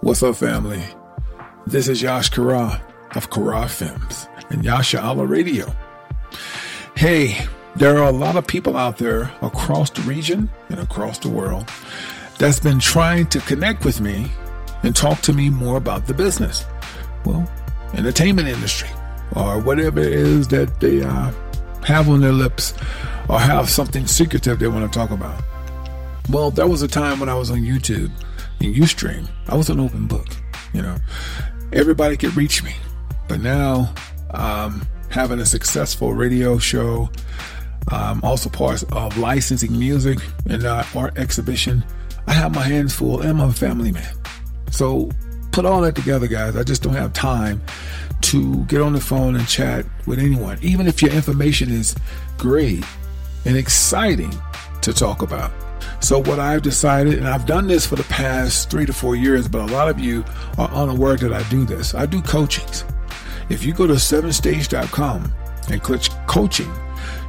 What's up, family? This is Yash Kara of Kara Films and Yasha Allah Radio. Hey, there are a lot of people out there across the region and across the world that's been trying to connect with me and talk to me more about the business. Well, entertainment industry or whatever it is that they uh, have on their lips or have something secretive they want to talk about. Well, there was a time when I was on YouTube and Ustream, I was an open book. You know, everybody could reach me. But now, um, having a successful radio show, um, also part of licensing music and uh, art exhibition, I have my hands full and I'm a family man. So put all that together, guys. I just don't have time to get on the phone and chat with anyone, even if your information is great and exciting to talk about. So, what I've decided, and I've done this for the past three to four years, but a lot of you are unaware that I do this. I do coachings. If you go to sevenstage.com and click coaching,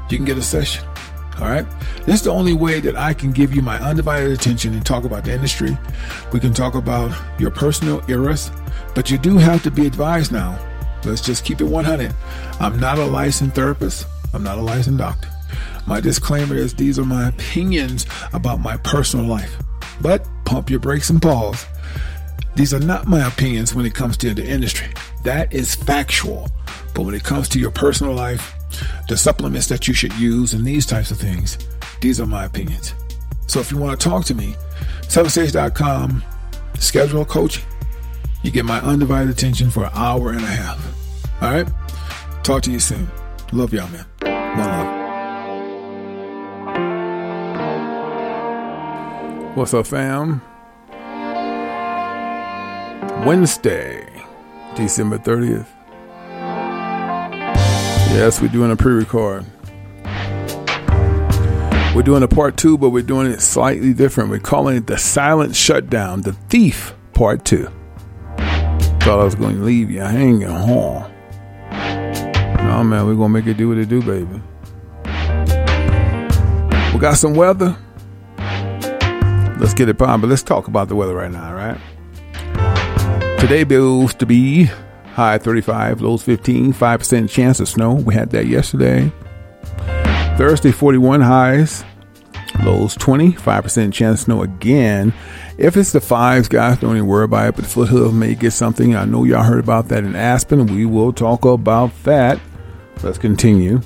you can get a session. All right. This is the only way that I can give you my undivided attention and talk about the industry. We can talk about your personal eras, but you do have to be advised now. Let's just keep it 100. I'm not a licensed therapist. I'm not a licensed doctor. My disclaimer is these are my opinions about my personal life. But pump your brakes and pause. These are not my opinions when it comes to the industry. That is factual. But when it comes to your personal life, the supplements that you should use, and these types of things, these are my opinions. So if you want to talk to me, sevenstage.com, schedule a coaching. You get my undivided attention for an hour and a half. All right? Talk to you soon. Love y'all, man. One love. What's up, fam? Wednesday, December 30th. Yes, we're doing a pre record. We're doing a part two, but we're doing it slightly different. We're calling it the silent shutdown, the thief part two. Thought I was going to leave you hanging, huh? No, man, we're going to make it do what it do, baby. We got some weather. Let's get it popping, but let's talk about the weather right now, right? Today bills to be high 35, lows 15, 5% chance of snow. We had that yesterday. Thursday 41 highs, lows 20, 5% chance of snow again. If it's the fives, guys, don't even worry about it, but the foothills may get something. I know y'all heard about that in Aspen. We will talk about that. Let's continue.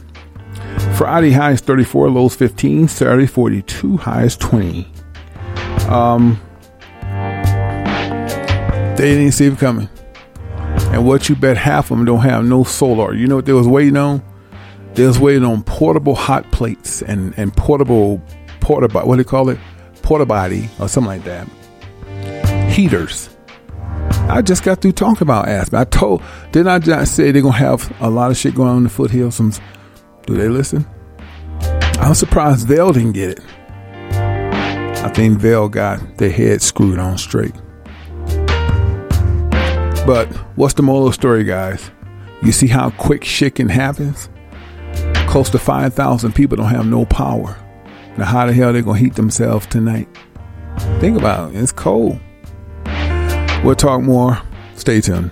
Friday highs 34, lows 15, Saturday 42, highs 20. Um, they didn't see it coming. And what you bet half of them don't have no solar. You know what they was waiting on? They was waiting on portable hot plates and, and portable porta what do they call it? Porta body or something like that. Heaters. I just got through talking about Aspen. I told, didn't I just say they're gonna have a lot of shit going on in the foothills? Do they listen? I'm surprised Vail didn't get it. I think Vail got their head screwed on straight. But what's the moral story, guys? You see how quick shit can happen? Close to 5,000 people don't have no power. Now, how the hell they going to heat themselves tonight? Think about it. It's cold. We'll talk more. Stay tuned.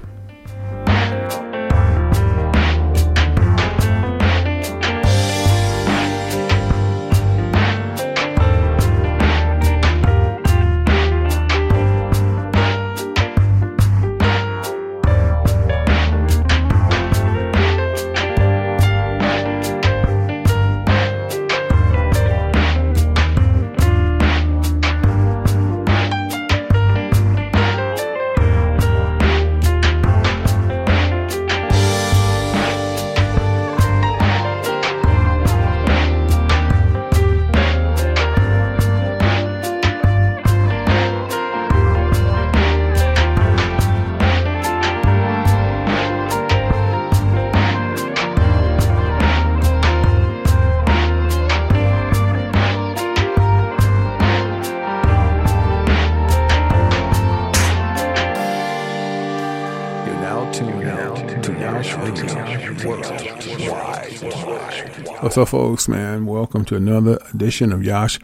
What's up, folks, man? Welcome to another edition of Yash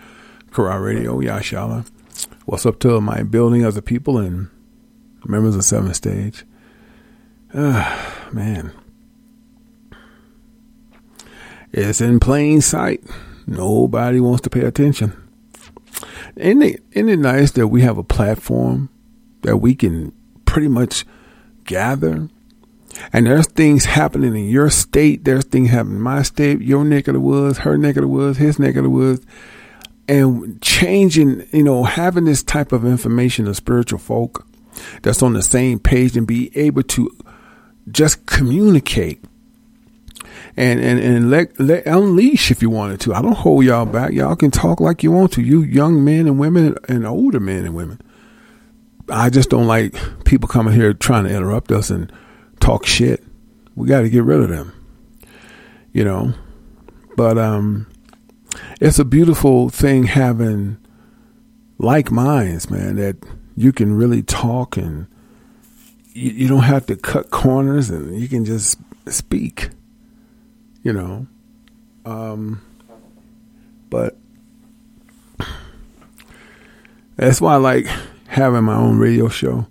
Kara Radio, Yashala. What's up to my building as a people and members of Seventh Stage? Uh, man. It's in plain sight. Nobody wants to pay attention. Isn't it, isn't it nice that we have a platform that we can pretty much gather and there's things happening in your state. There's things happening in my state, your neck of the woods, her neck of the woods, his neck of the woods. And changing, you know, having this type of information of spiritual folk that's on the same page and be able to just communicate and, and, and let, let unleash if you wanted to. I don't hold y'all back. Y'all can talk like you want to. You young men and women and older men and women. I just don't like people coming here trying to interrupt us and talk shit. We got to get rid of them. You know, but um, it's a beautiful thing having like minds, man. That you can really talk and you, you don't have to cut corners, and you can just speak. You know, um, but that's why I like having my own radio show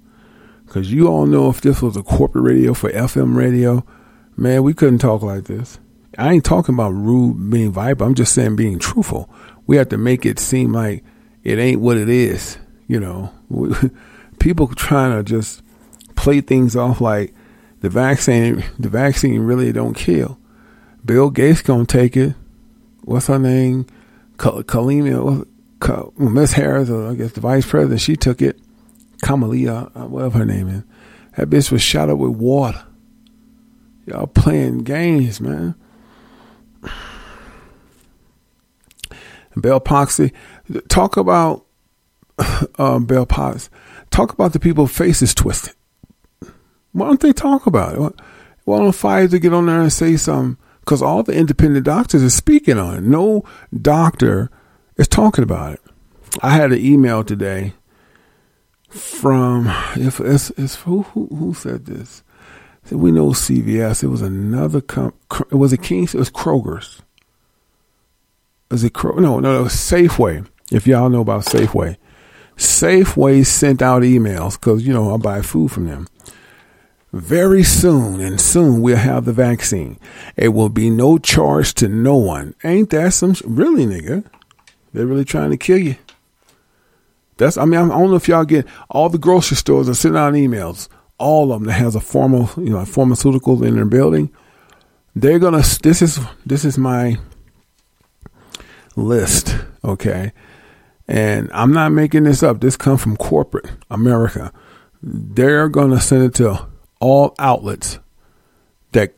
because you all know if this was a corporate radio for FM radio, man, we couldn't talk like this. I ain't talking about rude being vibe. I'm just saying being truthful. We have to make it seem like it ain't what it is. You know, people trying to just play things off like the vaccine. The vaccine really don't kill. Bill Gates gonna take it. What's her name? Kalima, Miss Harris, I guess the vice president. She took it. Kamalia, uh, whatever her name is. That bitch was shot up with water. Y'all playing games, man. Bell Poxy, talk about um, Bell Pox. Talk about the people faces twisted. Why don't they talk about it? Why don't Pfizer get on there and say something? Because all the independent doctors are speaking on it. No doctor is talking about it. I had an email today from if it's, it's who, who, who said this? we know CVS. It was another comp. It was a King's. It was Kroger's. Is it Kroger? No, no, it was Safeway. If y'all know about Safeway, Safeway sent out emails because you know I buy food from them. Very soon, and soon we'll have the vaccine. It will be no charge to no one. Ain't that some really, nigga? They're really trying to kill you. That's I mean I don't know if y'all get all the grocery stores are sending out emails. All of them that has a formal you know pharmaceuticals in their building. They're gonna. This is this is my list. Okay, and I'm not making this up. This comes from corporate America. They're gonna send it to all outlets that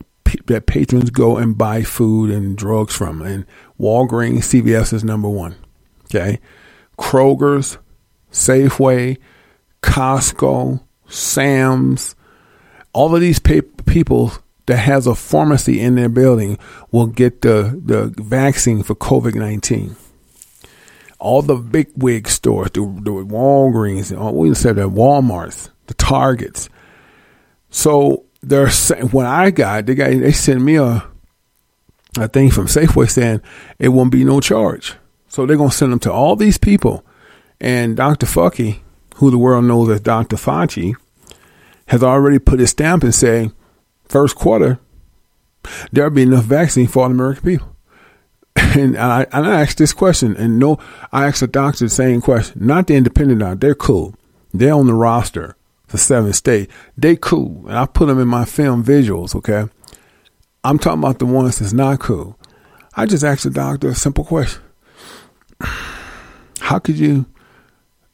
that patrons go and buy food and drugs from. And Walgreens, CVS is number one. Okay, Kroger's, Safeway, Costco, Sam's, all of these people that has a pharmacy in their building will get the, the vaccine for COVID 19. all the big wig stores, the, the Walgreens, all, we said the Walmarts, the Targets. So they're when I got they got they sent me a a thing from Safeway saying it won't be no charge. So they're gonna send them to all these people, and Dr. Fucky, who the world knows as Dr. Fauci, has already put his stamp and say first quarter there'll be enough vaccine for all American people. And I, and I asked this question, and no, I asked the doctor the same question. Not the independent doctor; they're cool. They're on the roster for seven state. They cool, and I put them in my film visuals. Okay, I'm talking about the ones that's not cool. I just asked the doctor a simple question: How could you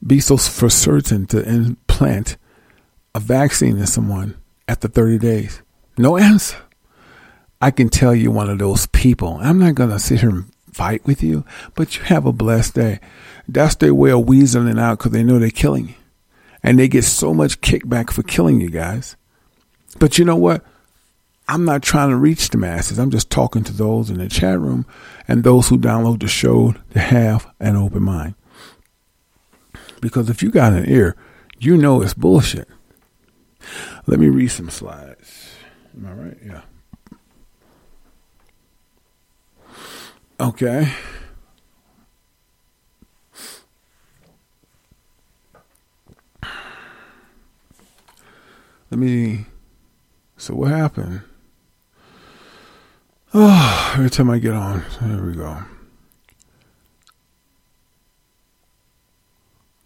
be so for certain to implant a vaccine in someone after 30 days? No answer. I can tell you one of those people. I'm not going to sit here and fight with you, but you have a blessed day. That's their way of weaseling out because they know they're killing you. And they get so much kickback for killing you guys. But you know what? I'm not trying to reach the masses. I'm just talking to those in the chat room and those who download the show to have an open mind. Because if you got an ear, you know it's bullshit. Let me read some slides. Am I right? Yeah. Okay. Let me. So what happened? Oh, every time I get on, there we go.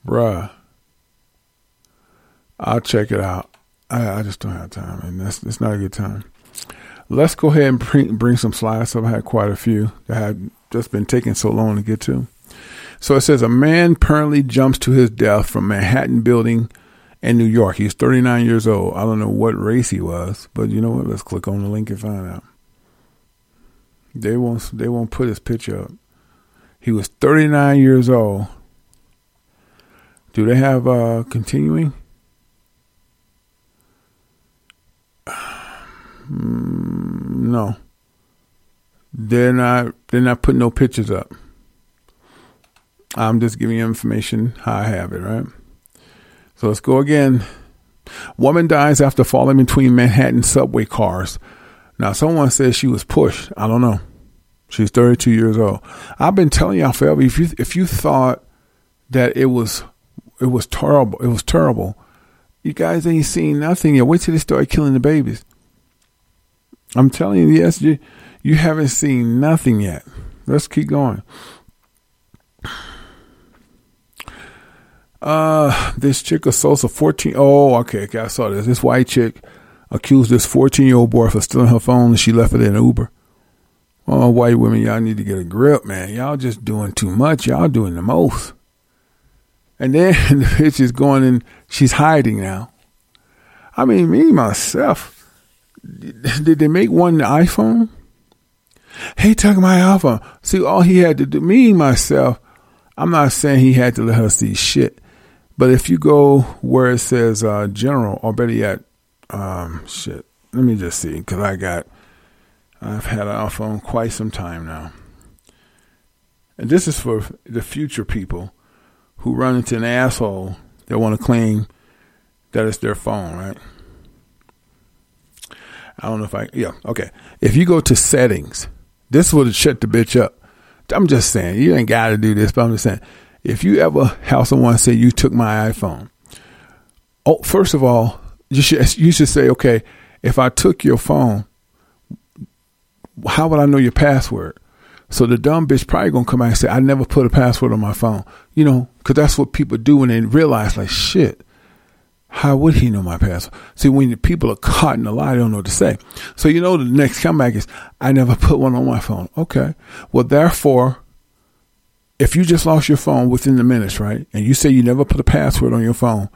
Bruh. I'll check it out. I, I just don't have time, and that's it's not a good time. Let's go ahead and bring, bring some slides up. I had quite a few that had just been taking so long to get to. So it says a man apparently jumps to his death from Manhattan building in New York. He's 39 years old. I don't know what race he was, but you know what? Let's click on the link and find out. They won't. They won't put his picture up. He was 39 years old. Do they have uh, continuing? No. They're not they're not putting no pictures up. I'm just giving you information how I have it, right? So let's go again. Woman dies after falling between Manhattan subway cars. Now someone says she was pushed. I don't know. She's 32 years old. I've been telling y'all forever. If you if you thought that it was it was terrible, it was terrible. You guys ain't seen nothing yet. Wait till they start killing the babies. I'm telling you, yes, you you haven't seen nothing yet. Let's keep going. Uh, this chick assaults a 14. Oh, okay, okay, I saw this. This white chick accused this 14 year old boy for stealing her phone and she left it in Uber. Oh, white women, y'all need to get a grip, man. Y'all just doing too much. Y'all doing the most. And then the bitch is going and she's hiding now. I mean, me myself did they make one the iPhone? He took my iPhone. See, all he had to do, me myself, I'm not saying he had to let her see shit, but if you go where it says uh, general, or better yet, um, shit, let me just see, because I got, I've had an iPhone quite some time now. And this is for the future people who run into an asshole that want to claim that it's their phone, right? I don't know if I, yeah, okay. If you go to settings, this would shut the bitch up. I'm just saying, you ain't got to do this, but I'm just saying, if you ever have someone say you took my iPhone, oh, first of all, you should you should say, okay, if I took your phone, how would I know your password? So the dumb bitch probably gonna come out and say, I never put a password on my phone, you know, because that's what people do when they realize, like, shit, how would he know my password? See, when the people are caught in a lie, they don't know what to say. So you know the next comeback is, I never put one on my phone. Okay. Well, therefore, if you just lost your phone within the minutes, right, and you say you never put a password on your phone,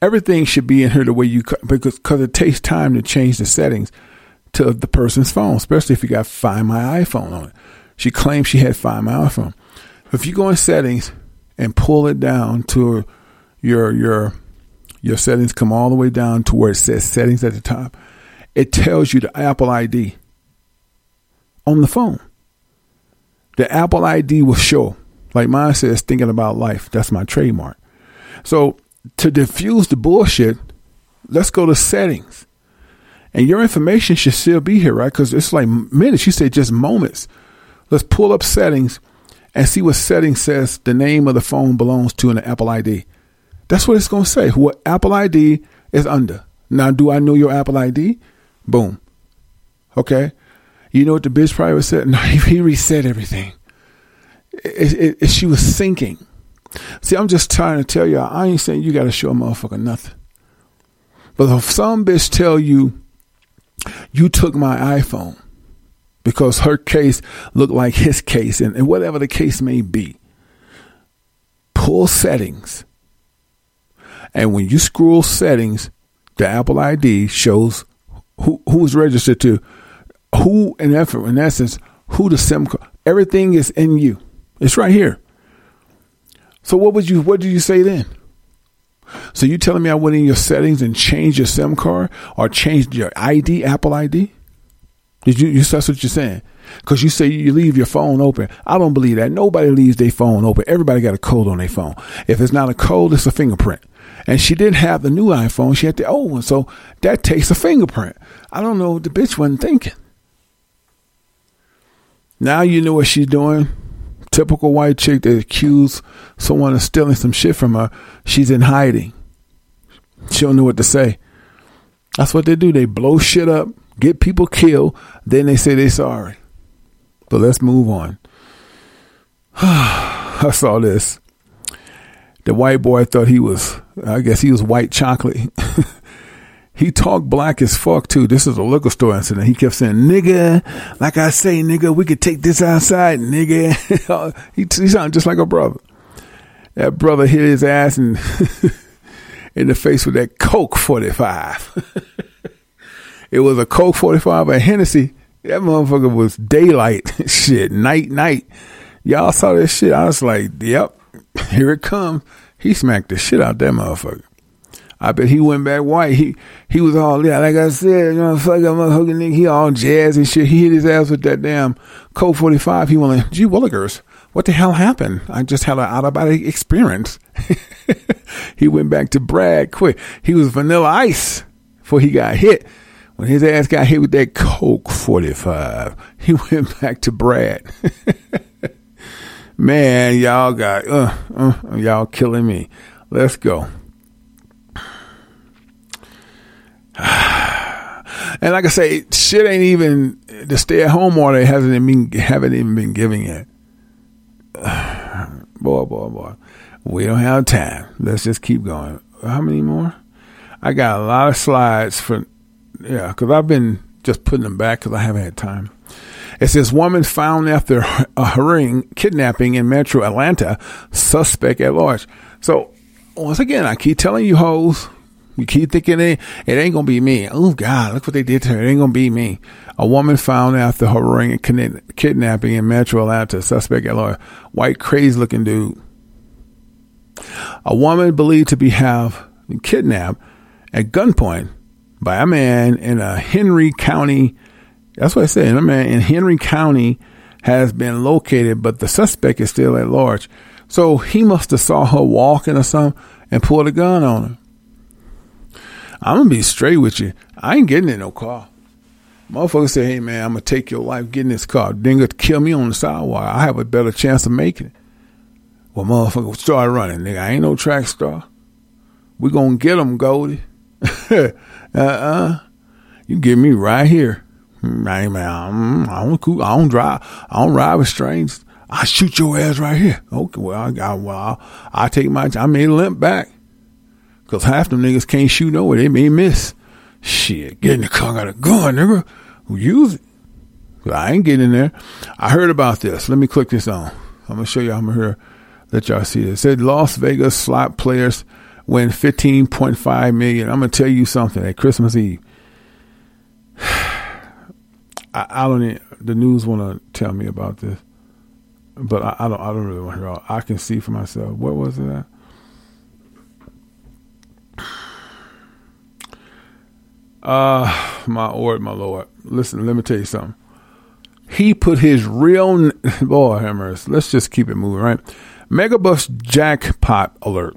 everything should be in here the way you because because it takes time to change the settings to the person's phone, especially if you got Find My iPhone on it. She claims she had Find My iPhone. If you go in settings and pull it down to your your your settings come all the way down to where it says settings at the top. It tells you the Apple ID on the phone. The Apple ID will show. Like mine says, thinking about life. That's my trademark. So to diffuse the bullshit, let's go to settings. And your information should still be here, right? Because it's like minutes. You say just moments. Let's pull up settings and see what setting says the name of the phone belongs to in the Apple ID. That's what it's going to say. What Apple ID is under. Now, do I know your Apple ID? Boom. Okay. You know what the bitch probably said? No, he reset everything. It, it, it, she was thinking. See, I'm just trying to tell you, I ain't saying you got to show a motherfucker nothing. But if some bitch tell you, you took my iPhone because her case looked like his case, and, and whatever the case may be, pull settings. And when you scroll settings, the Apple ID shows who who's registered to, who in effort, in essence, who the SIM card. Everything is in you. It's right here. So what would you what did you say then? So you telling me I went in your settings and changed your SIM card or changed your ID, Apple ID? Did you, that's what you're saying? Because you say you leave your phone open. I don't believe that. Nobody leaves their phone open. Everybody got a code on their phone. If it's not a code, it's a fingerprint. And she didn't have the new iPhone. She had the old one. So that takes a fingerprint. I don't know what the bitch wasn't thinking. Now you know what she's doing typical white chick that accused someone of stealing some shit from her, she's in hiding. She don't know what to say. That's what they do. They blow shit up, get people killed, then they say they sorry. But let's move on. I saw this. The white boy thought he was, I guess he was white chocolate. He talked black as fuck too. This is a liquor store incident. He kept saying, nigga, like I say, nigga, we could take this outside, nigga. he, he sounded just like a brother. That brother hit his ass and in the face with that Colt 45. It was a Colt 45, a Hennessy. That motherfucker was daylight. shit, night, night. Y'all saw this shit. I was like, yep, here it comes. He smacked the shit out that motherfucker. I bet he went back white. He he was all yeah, like I said, you know, fuck that motherfucking nigga. He all jazz and shit. He hit his ass with that damn Colt 45. He went like, gee willikers, what the hell happened? I just had an out of body experience. he went back to Brad quick. He was vanilla ice before he got hit. When his ass got hit with that Colt 45, he went back to Brad. Man, y'all got, uh, uh, y'all killing me. Let's go. and like I say, shit ain't even the stay at home order hasn't even haven't even been giving it. boy, boy, boy, we don't have time. Let's just keep going. How many more? I got a lot of slides for yeah, because I've been just putting them back because I haven't had time. It says woman found after a hurrying kidnapping in Metro Atlanta, suspect at large. So once again, I keep telling you hoes, you keep thinking it, it ain't gonna be me. Oh God, look what they did to her. It ain't gonna be me. A woman found after her ring kidnapping in Metro Atlanta. Suspect at lawyer, white crazy looking dude. A woman believed to be have kidnapped at gunpoint by a man in a Henry County. That's what I said. A man in Henry County has been located, but the suspect is still at large. So he must have saw her walking or something and pulled a gun on her. I'm gonna be straight with you. I ain't getting in no car. Motherfucker say, hey man, I'm gonna take your life, get in this car. To kill me on the sidewalk. I have a better chance of making it. Well, motherfucker, start running, nigga. I ain't no track star. We gonna get him, Goldie. uh-uh. You get me right here. Hey man, um, I don't, I don't drive. I don't ride with strangers. I shoot your ass right here. Okay, well, I got, well, I, I take my, I may limp back. Cause half them niggas can't shoot nowhere. They may miss. Shit, get in the car, got a gun, nigga. Use it. Cause I ain't getting in there. I heard about this. Let me click this on. I'm gonna show y'all. I'm gonna hear, let y'all see it. It said Las Vegas slot players win 15.5 million. I'm gonna tell you something. At Christmas Eve, I, I don't. The news want to tell me about this, but I, I don't. I don't really want to hear all. I can see for myself. What was it at? Uh, my Lord, my Lord. Listen, let me tell you something. He put his real, boy, hammers. Let's just keep it moving, right? Megabucks jackpot alert.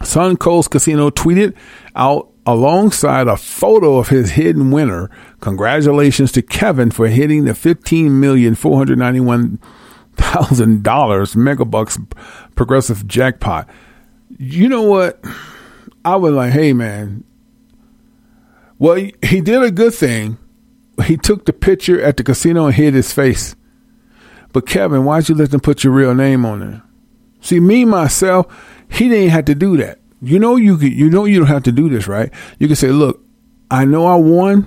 Suncoast Casino tweeted out alongside a photo of his hidden winner. Congratulations to Kevin for hitting the fifteen million four hundred ninety one thousand dollars Megabucks progressive jackpot. You know what? I was like, hey man. Well, he did a good thing. He took the picture at the casino and hid his face. But Kevin, why'd you let them put your real name on there? See, me myself, he didn't have to do that. You know you could, you know you don't have to do this, right? You can say, "Look, I know I won."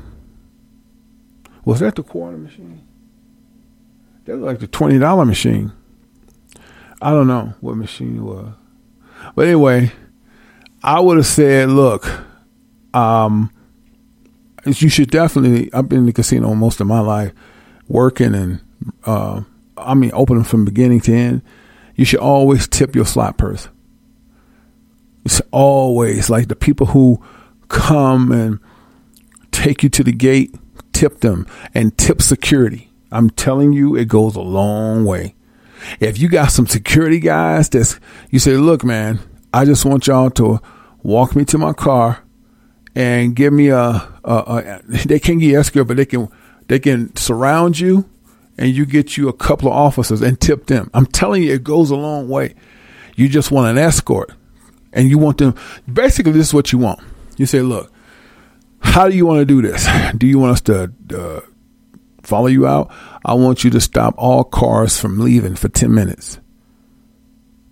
Was that the quarter machine? That was like the twenty dollar machine. I don't know what machine it was, but anyway, I would have said, "Look, um, you should definitely." I've been in the casino most of my life, working and uh, I mean, opening from beginning to end. You should always tip your slot purse it's always like the people who come and take you to the gate, tip them and tip security. I'm telling you, it goes a long way. If you got some security guys that's, you say, look, man, I just want y'all to walk me to my car and give me a, a, a they can't get escort, but they can, they can surround you and you get you a couple of officers and tip them. I'm telling you, it goes a long way. You just want an escort and you want them basically this is what you want. You say look how do you want to do this? Do you want us to uh, follow you out? I want you to stop all cars from leaving for 10 minutes.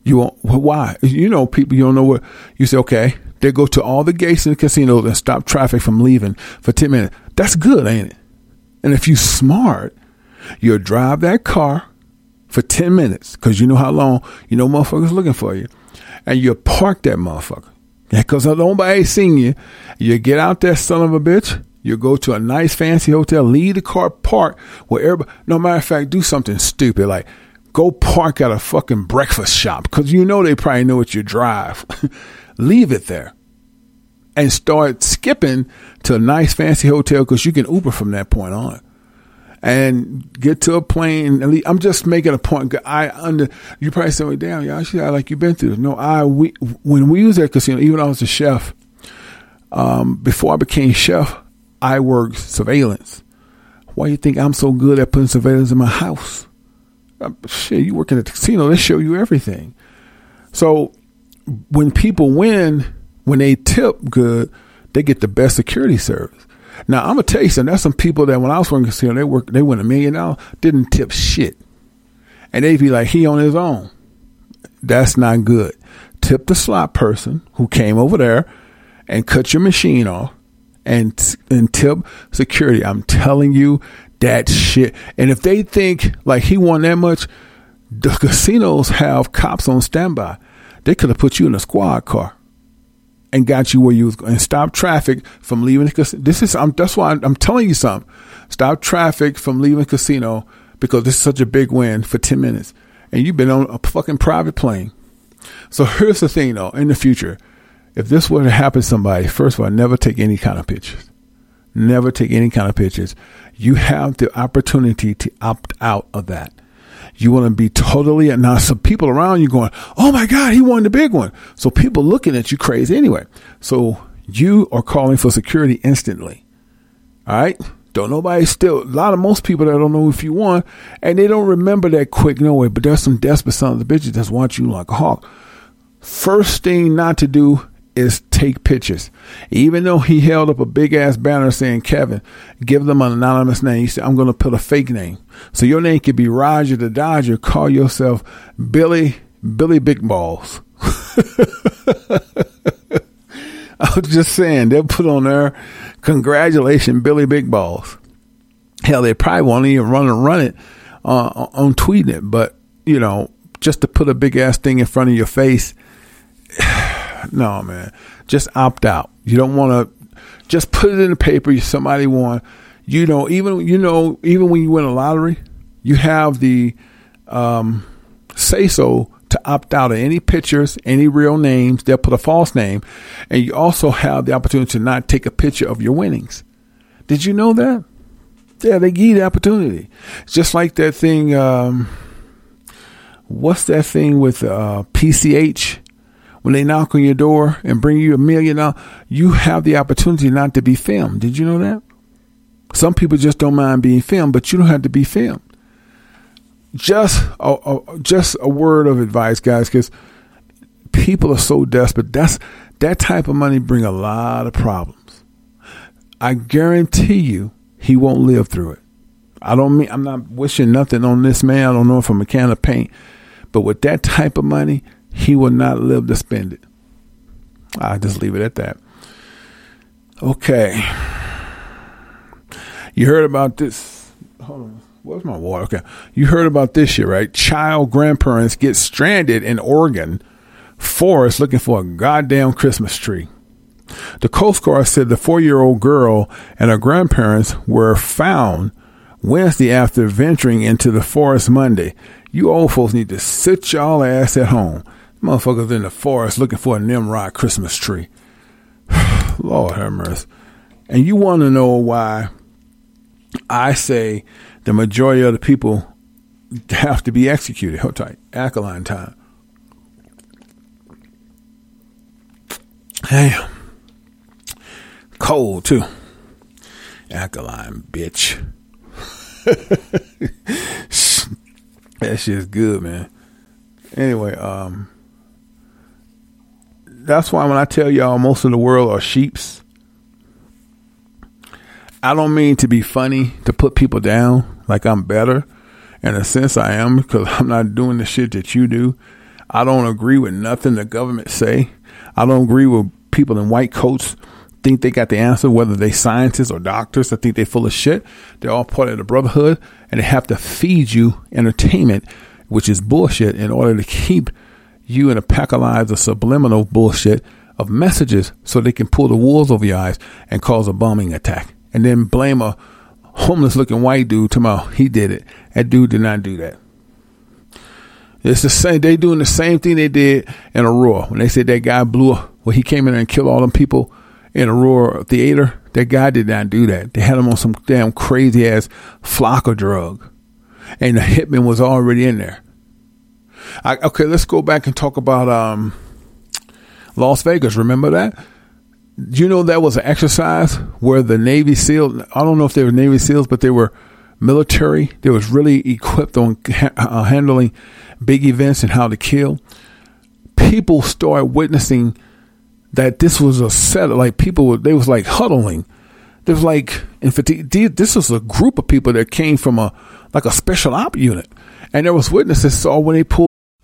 You want why? You know people you don't know what you say okay they go to all the gates in the casinos and stop traffic from leaving for 10 minutes. That's good ain't it? And if you smart you'll drive that car for 10 minutes because you know how long you know motherfuckers looking for you and you park that motherfucker. Because nobody ain't seen you. You get out there, son of a bitch. You go to a nice fancy hotel, leave the car parked where everybody, no matter of fact, do something stupid like go park at a fucking breakfast shop because you know they probably know what you drive. leave it there and start skipping to a nice fancy hotel because you can Uber from that point on and get to a plane. I'm just making a point. I under you probably say, "Damn, y'all, should like you've been through." No, I we when we was at casino, even I was a chef. Um, before I became chef, I worked surveillance. Why you think I'm so good at putting surveillance in my house? Uh, shit, you work in a casino, they show you everything. So when people win, when they tip good, they get the best security service. Now I'm gonna tell you something. There's some people that when I was working casino, they work, they win a million dollars, didn't tip shit, and they'd be like, he on his own. That's not good. Tip the slot person who came over there and cut your machine off, and and tip security. I'm telling you that shit. And if they think like he won that much, the casinos have cops on standby. They could have put you in a squad car and got you where you was going and stop traffic from leaving because this is I'm, that's why I'm, I'm, telling you something. Stop traffic from leaving casino because this is such a big win for 10 minutes. And you've been on a fucking private plane. So here's the thing though in the future. If this were to happen to somebody first of all never take any kind of pictures. Never take any kind of pictures. You have the opportunity to opt out of that you want to be totally now some people around you going, Oh my God, he won the big one. So people looking at you crazy anyway. So you are calling for security instantly. All right. Don't nobody still a lot of most people that don't know if you won and they don't remember that quick no way, but there's some desperate sons of the bitches that's watch you like a hawk. First thing not to do is take pictures. Even though he held up a big ass banner saying Kevin, give them an anonymous name. He said, I'm going to put a fake name. So your name could be Roger the Dodger. Call yourself Billy, Billy Big Balls. I was just saying, they'll put on there, congratulations, Billy Big Balls. Hell, they probably won't even run and run it uh, on tweeting it, but you know, just to put a big ass thing in front of your face no, man. Just opt out. You don't want to just put it in the paper. Somebody won. You know, even you know, even when you win a lottery, you have the um, say so to opt out of any pictures, any real names. They'll put a false name, and you also have the opportunity to not take a picture of your winnings. Did you know that? Yeah, they give you the opportunity. It's just like that thing. Um, what's that thing with uh, PCH? When they knock on your door and bring you a million dollars, you have the opportunity not to be filmed. Did you know that? Some people just don't mind being filmed, but you don't have to be filmed. Just a, a just a word of advice, guys, because people are so desperate. That's that type of money bring a lot of problems. I guarantee you, he won't live through it. I don't mean I'm not wishing nothing on this man. I don't know if I'm a can of paint, but with that type of money, he will not live to spend it. I just leave it at that. Okay. You heard about this. Hold on. Where's my water? Okay. You heard about this shit, right? Child grandparents get stranded in Oregon forest looking for a goddamn Christmas tree. The Coast Guard said the four year old girl and her grandparents were found Wednesday after venturing into the forest Monday. You old folks need to sit y'all ass at home. Motherfuckers in the forest looking for a Nimrod Christmas tree. Lord have mercy. And you want to know why I say the majority of the people have to be executed. Hold tight. Alkaline time. Damn. Cold too. Alkaline bitch. that shit's good, man. Anyway, um that's why when I tell y'all most of the world are sheeps, I don't mean to be funny to put people down like I'm better. In a sense, I am because I'm not doing the shit that you do. I don't agree with nothing the government say. I don't agree with people in white coats think they got the answer, whether they scientists or doctors. I think they're full of shit. They're all part of the brotherhood, and they have to feed you entertainment, which is bullshit, in order to keep you and a pack of lies of subliminal bullshit of messages, so they can pull the walls over your eyes and cause a bombing attack, and then blame a homeless-looking white dude tomorrow. He did it. That dude did not do that. It's the same. They doing the same thing they did in Aurora when they said that guy blew up. Well, he came in and killed all them people in Aurora Theater. That guy did not do that. They had him on some damn crazy ass Flakka drug, and the hitman was already in there. I, okay, let's go back and talk about um, Las Vegas. Remember that? You know that was an exercise where the Navy SEAL. I don't know if they were Navy SEALs, but they were military. They was really equipped on uh, handling big events and how to kill. People started witnessing that this was a set. Like people, they was like huddling. There was like in fatigue. This was a group of people that came from a like a special op unit, and there was witnesses saw when they pulled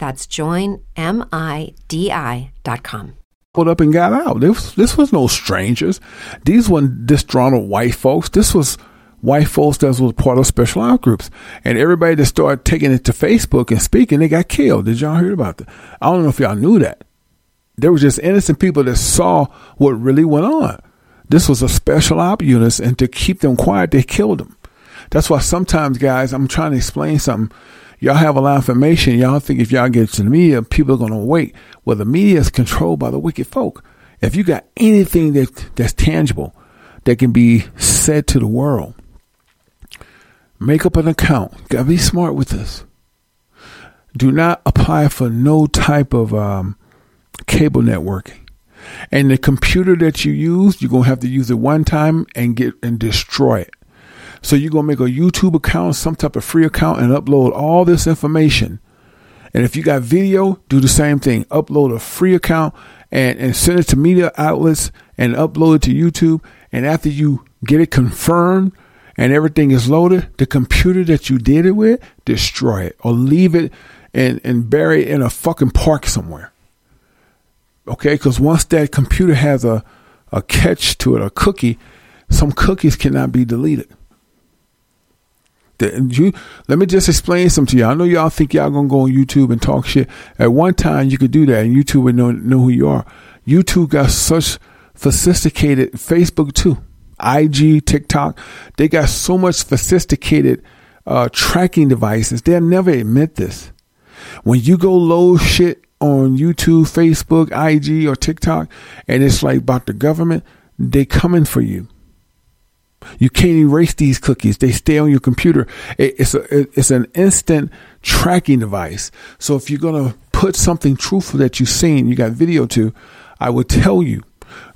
That's joinmidi.com. pulled up and got out. This, this was no strangers. These weren't disgruntled white folks. This was white folks that was part of special out groups. And everybody that started taking it to Facebook and speaking, they got killed. Did y'all hear about that? I don't know if y'all knew that. There was just innocent people that saw what really went on. This was a special op unit, and to keep them quiet, they killed them. That's why sometimes, guys, I'm trying to explain something. Y'all have a lot of information. Y'all think if y'all get to the media, people are going to wait. Well, the media is controlled by the wicked folk. If you got anything that that's tangible that can be said to the world, make up an account. Gotta be smart with this. Do not apply for no type of um, cable networking. And the computer that you use, you're gonna have to use it one time and get and destroy it. So you're gonna make a YouTube account, some type of free account, and upload all this information. And if you got video, do the same thing. Upload a free account and, and send it to media outlets and upload it to YouTube. And after you get it confirmed and everything is loaded, the computer that you did it with, destroy it or leave it and, and bury it in a fucking park somewhere. Okay, because once that computer has a, a catch to it, a cookie, some cookies cannot be deleted. You, let me just explain something to y'all. I know y'all think y'all gonna go on YouTube and talk shit. At one time, you could do that, and YouTube would know know who you are. YouTube got such sophisticated Facebook too, IG, TikTok. They got so much sophisticated uh, tracking devices. They'll never admit this. When you go load shit on YouTube, Facebook, IG, or TikTok, and it's like about the government, they coming for you. You can't erase these cookies; they stay on your computer. It's a it's an instant tracking device. So if you're gonna put something truthful that you've seen, you got video to, I would tell you,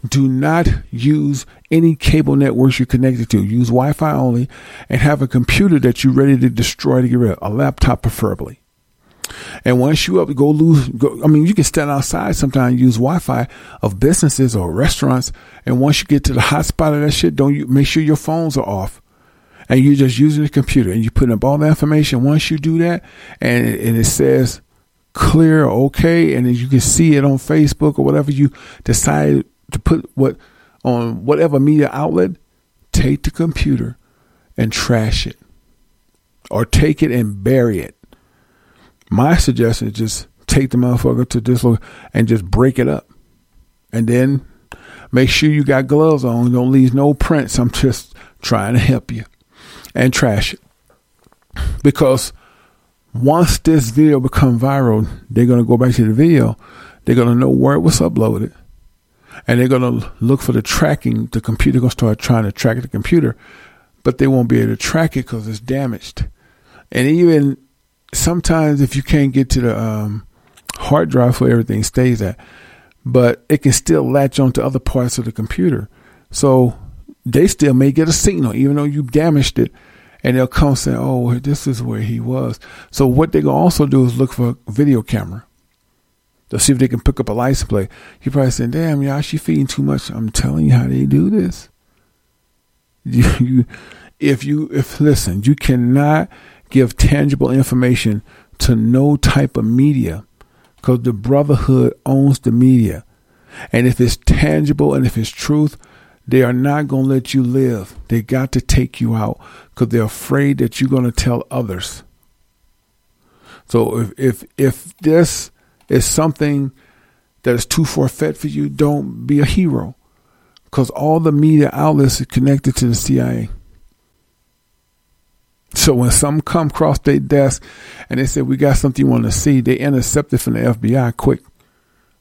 do not use any cable networks you're connected to. Use Wi-Fi only, and have a computer that you're ready to destroy to get rid of. A laptop, preferably. And once you up, go lose. Go, I mean, you can stand outside sometimes use Wi-Fi of businesses or restaurants. And once you get to the hotspot of that shit, don't you make sure your phones are off, and you're just using the computer and you put up all the information. Once you do that, and it, and it says clear, okay, and you can see it on Facebook or whatever you decide to put what on whatever media outlet. Take the computer and trash it, or take it and bury it my suggestion is just take the motherfucker to this and just break it up. And then make sure you got gloves on. Don't leave no prints. I'm just trying to help you. And trash it. Because once this video become viral, they're going to go back to the video. They're going to know where it was uploaded. And they're going to look for the tracking. The computer going to start trying to track the computer. But they won't be able to track it because it's damaged. And even sometimes if you can't get to the um, hard drive where everything stays at, but it can still latch onto other parts of the computer. So they still may get a signal, even though you damaged it, and they'll come say, "Oh, this is where he was." So what they can also do is look for a video camera. They'll see if they can pick up a license plate. You probably saying, "Damn, y'all, she feeding too much." I'm telling you how they do this. You, you if you if listen, you cannot give tangible information to no type of media because the brotherhood owns the media. And if it's tangible and if it's truth, they are not going to let you live. They got to take you out because they're afraid that you're going to tell others. So if, if, if this is something that is too far fetched for you, don't be a hero because all the media outlets are connected to the CIA. So when some come across their desk and they say, we got something you want to see, they intercept it from the FBI quick.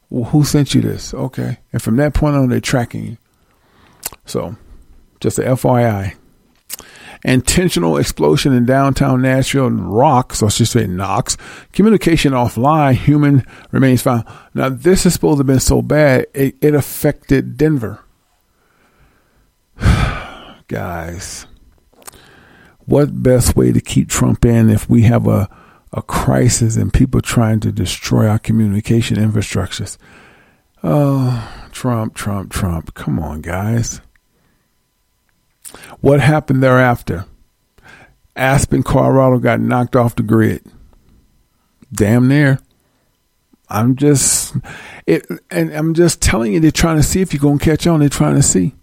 Well, who sent you this? Okay. And from that point on, they're tracking you. So just a FYI. Intentional explosion in downtown Nashville and rocks, or I should say knocks. Communication offline, human remains found. Now, this is supposed to have been so bad, it, it affected Denver. Guys what best way to keep Trump in if we have a, a crisis and people trying to destroy our communication infrastructures? Oh, Trump, Trump, Trump. Come on, guys. What happened thereafter? Aspen, Colorado got knocked off the grid. Damn near. I'm just it, and I'm just telling you, they're trying to see if you're gonna catch on. They're trying to see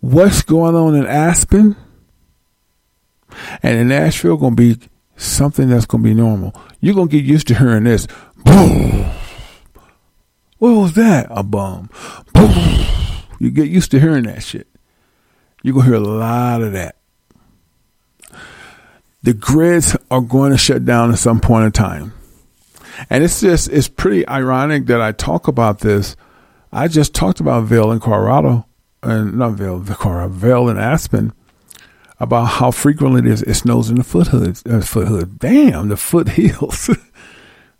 what's going on in Aspen and in Nashville. Gonna be something that's gonna be normal. You're gonna get used to hearing this. Boom. What was that? A bomb. Boom. You get used to hearing that shit. You're gonna hear a lot of that. The grids are going to shut down at some point in time. And it's just, it's pretty ironic that I talk about this. I just talked about Vail in Colorado, and not Vail, Colorado, Vail in Aspen, about how frequently it, is, it snows in the foothills. Uh. Damn, the foothills.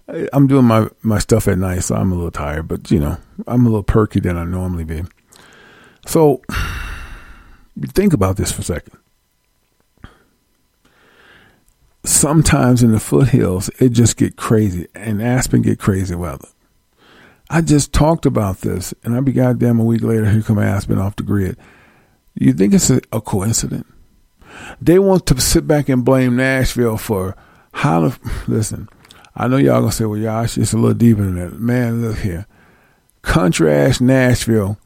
I'm doing my, my stuff at night, so I'm a little tired, but you know, I'm a little perky than I normally be. So, think about this for a second sometimes in the foothills it just get crazy and Aspen get crazy weather. I just talked about this and I'd be goddamn a week later here come Aspen off the grid. You think it's a, a coincidence? They want to sit back and blame Nashville for how to listen. I know y'all gonna say, well, y'all, it's a little deeper than that. Man, look here. Contrast Nashville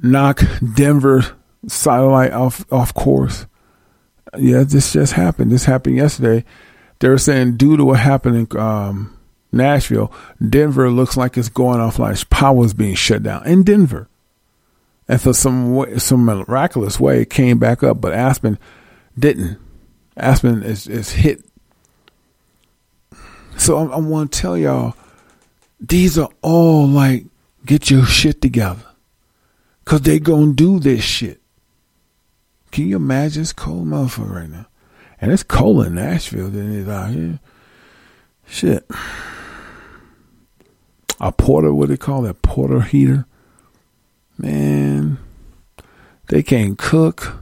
knock Denver satellite off off course yeah, this just happened. This happened yesterday. They were saying due to what happened in um, Nashville, Denver looks like it's going off like power is being shut down in Denver. And for some way, some miraculous way, it came back up, but Aspen didn't. Aspen is, is hit. So I, I want to tell y'all, these are all like, get your shit together. Cause they gonna do this shit. Can you imagine? It's cold motherfucker right now. And it's cold in Nashville than it is out here. Shit. A porter, what do they call that? Porter heater. Man, they can't cook.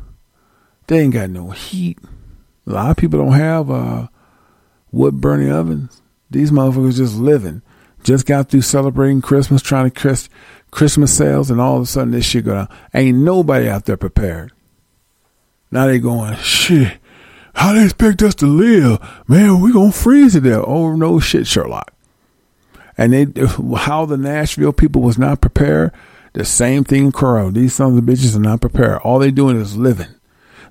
They ain't got no heat. A lot of people don't have uh, wood burning ovens. These motherfuckers just living. Just got through celebrating Christmas, trying to Chris, Christmas sales, and all of a sudden this shit go down. Ain't nobody out there prepared. Now they going, shit, how they expect us to live? Man, we gonna freeze to death. Oh no shit, Sherlock. And they how the Nashville people was not prepared, the same thing in Corral. These sons of bitches are not prepared. All they're doing is living.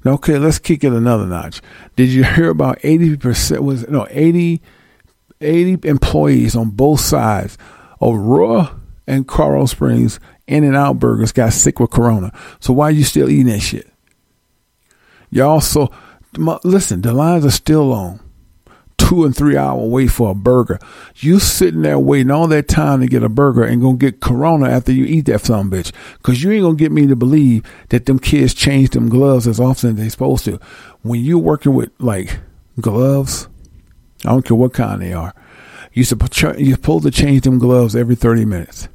Okay, let's kick it another notch. Did you hear about 80% was no 80 80 employees on both sides of Raw and Coral Springs In and Out Burgers got sick with corona. So why are you still eating that shit? Y'all so listen, the lines are still long. Two and three hour wait for a burger. You sitting there waiting all that time to get a burger and gonna get corona after you eat that some bitch. Cause you ain't gonna get me to believe that them kids change them gloves as often as they supposed to. When you're working with like gloves, I don't care what kind they are, you you're supposed to change them gloves every 30 minutes.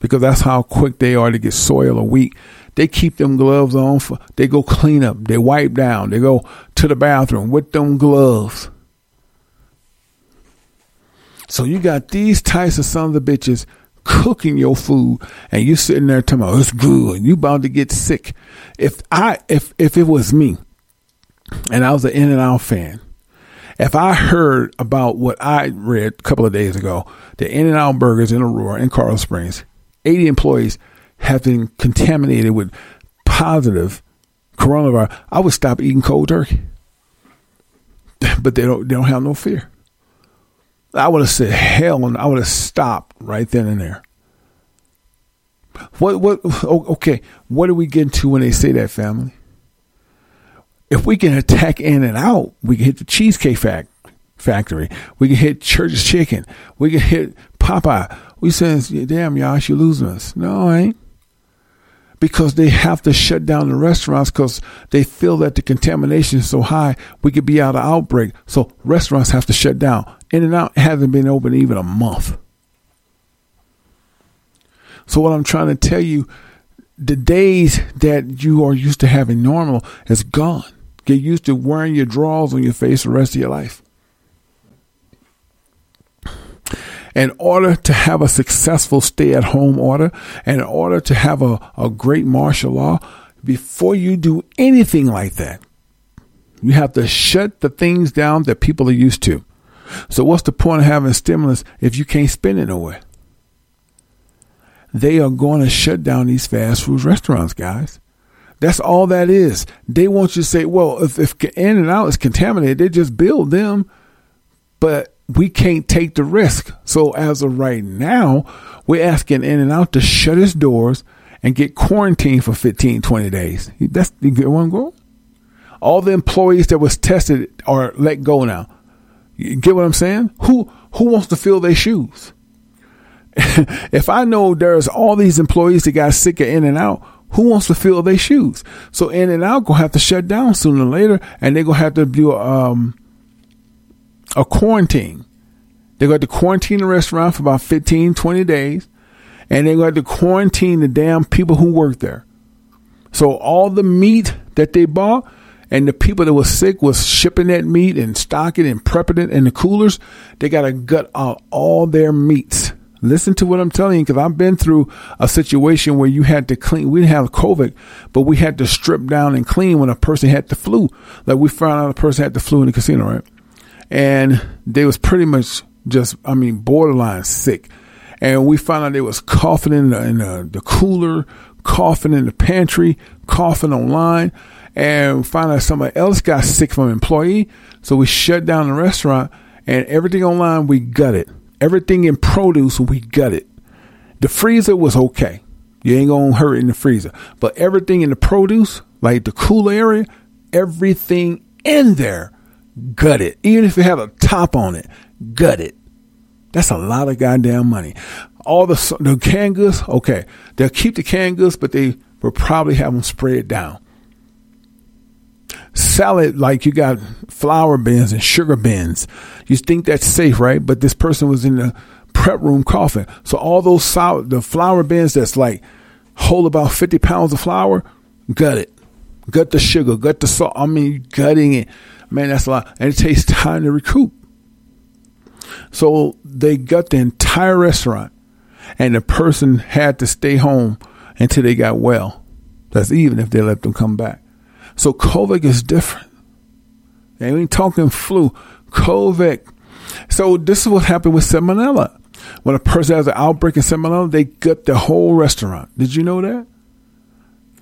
Because that's how quick they are to get soil or weak they keep them gloves on for they go clean up, they wipe down, they go to the bathroom with them gloves. So you got these types of sons of the bitches cooking your food and you sitting there talking about it's good. You about to get sick. If I if if it was me and I was an in and out fan, if I heard about what I read a couple of days ago, the In and Out Burgers in Aurora in Carl Springs, 80 employees have been contaminated with positive coronavirus, I would stop eating cold turkey. But they don't they don't have no fear. I would have said hell and I would have stopped right then and there. What what okay, what do we get into when they say that family? If we can attack in and out, we can hit the cheesecake fact, factory. We can hit Church's Chicken. We can hit Popeye. We says, damn, y'all, you losing us. No, I ain't because they have to shut down the restaurants because they feel that the contamination is so high, we could be out of outbreak. So restaurants have to shut down. In and Out hasn't been open even a month. So what I'm trying to tell you, the days that you are used to having normal is gone. Get used to wearing your drawers on your face the rest of your life. in order to have a successful stay at home order, and in order to have a, a great martial law, before you do anything like that, you have to shut the things down that people are used to. So what's the point of having stimulus if you can't spend it nowhere? They are going to shut down these fast food restaurants, guys. That's all that is. They want you to say, well, if, if In and Out is contaminated, they just build them. But we can't take the risk. So as of right now, we're asking In and Out to shut its doors and get quarantined for 15, 20 days. That's you get one go. All the employees that was tested are let go now. You get what I'm saying? Who who wants to fill their shoes? if I know there's all these employees that got sick of In and Out, who wants to fill their shoes? So In and Out gonna have to shut down sooner or later, and they're gonna have to do um, a quarantine. They're going to quarantine the restaurant for about 15, 20 days, and they're going to quarantine the damn people who work there. So all the meat that they bought and the people that was sick was shipping that meat and stocking and prepping it in the coolers. They got to gut out all their meats Listen to what I'm telling you because I've been through a situation where you had to clean. We didn't have COVID, but we had to strip down and clean when a person had the flu. Like we found out a person had the flu in the casino, right? And they was pretty much just, I mean, borderline sick. And we found out they was coughing in the, in the, the cooler, coughing in the pantry, coughing online. And found out somebody else got sick from an employee. So we shut down the restaurant and everything online, we gutted Everything in produce, we gut it. The freezer was okay. You ain't gonna hurt in the freezer. But everything in the produce, like the cool area, everything in there, gut it. Even if it had a top on it, gut it. That's a lot of goddamn money. All the the canned goods, okay, they'll keep the canned goods, but they will probably have them spread down sell it like you got flour bins and sugar bins. You think that's safe, right? But this person was in the prep room coughing. So all those sour, the flour bins that's like hold about 50 pounds of flour, gut it. Gut the sugar, gut the salt. I mean, gutting it. Man, that's a lot. And it takes time to recoup. So they gut the entire restaurant and the person had to stay home until they got well. That's even if they let them come back. So COVID is different. They ain't talking flu. COVID. So this is what happened with salmonella. When a person has an outbreak of salmonella, they gut the whole restaurant. Did you know that?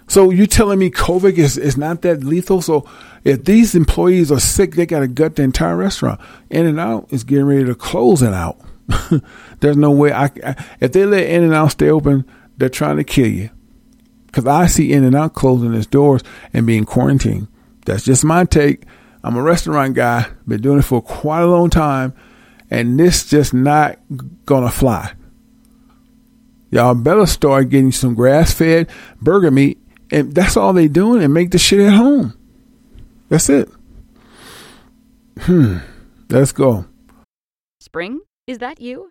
So you telling me COVID is, is not that lethal? So if these employees are sick, they got to gut the entire restaurant. In and Out is getting ready to close it out. There's no way I, I, if they let In and Out stay open, they're trying to kill you because I see In and Out closing its doors and being quarantined. That's just my take. I'm a restaurant guy, been doing it for quite a long time, and this just not gonna fly. Y'all better start getting some grass fed burger meat, and that's all they doing, and make the shit at home. That's it. Hmm. Let's go. Spring? Is that you?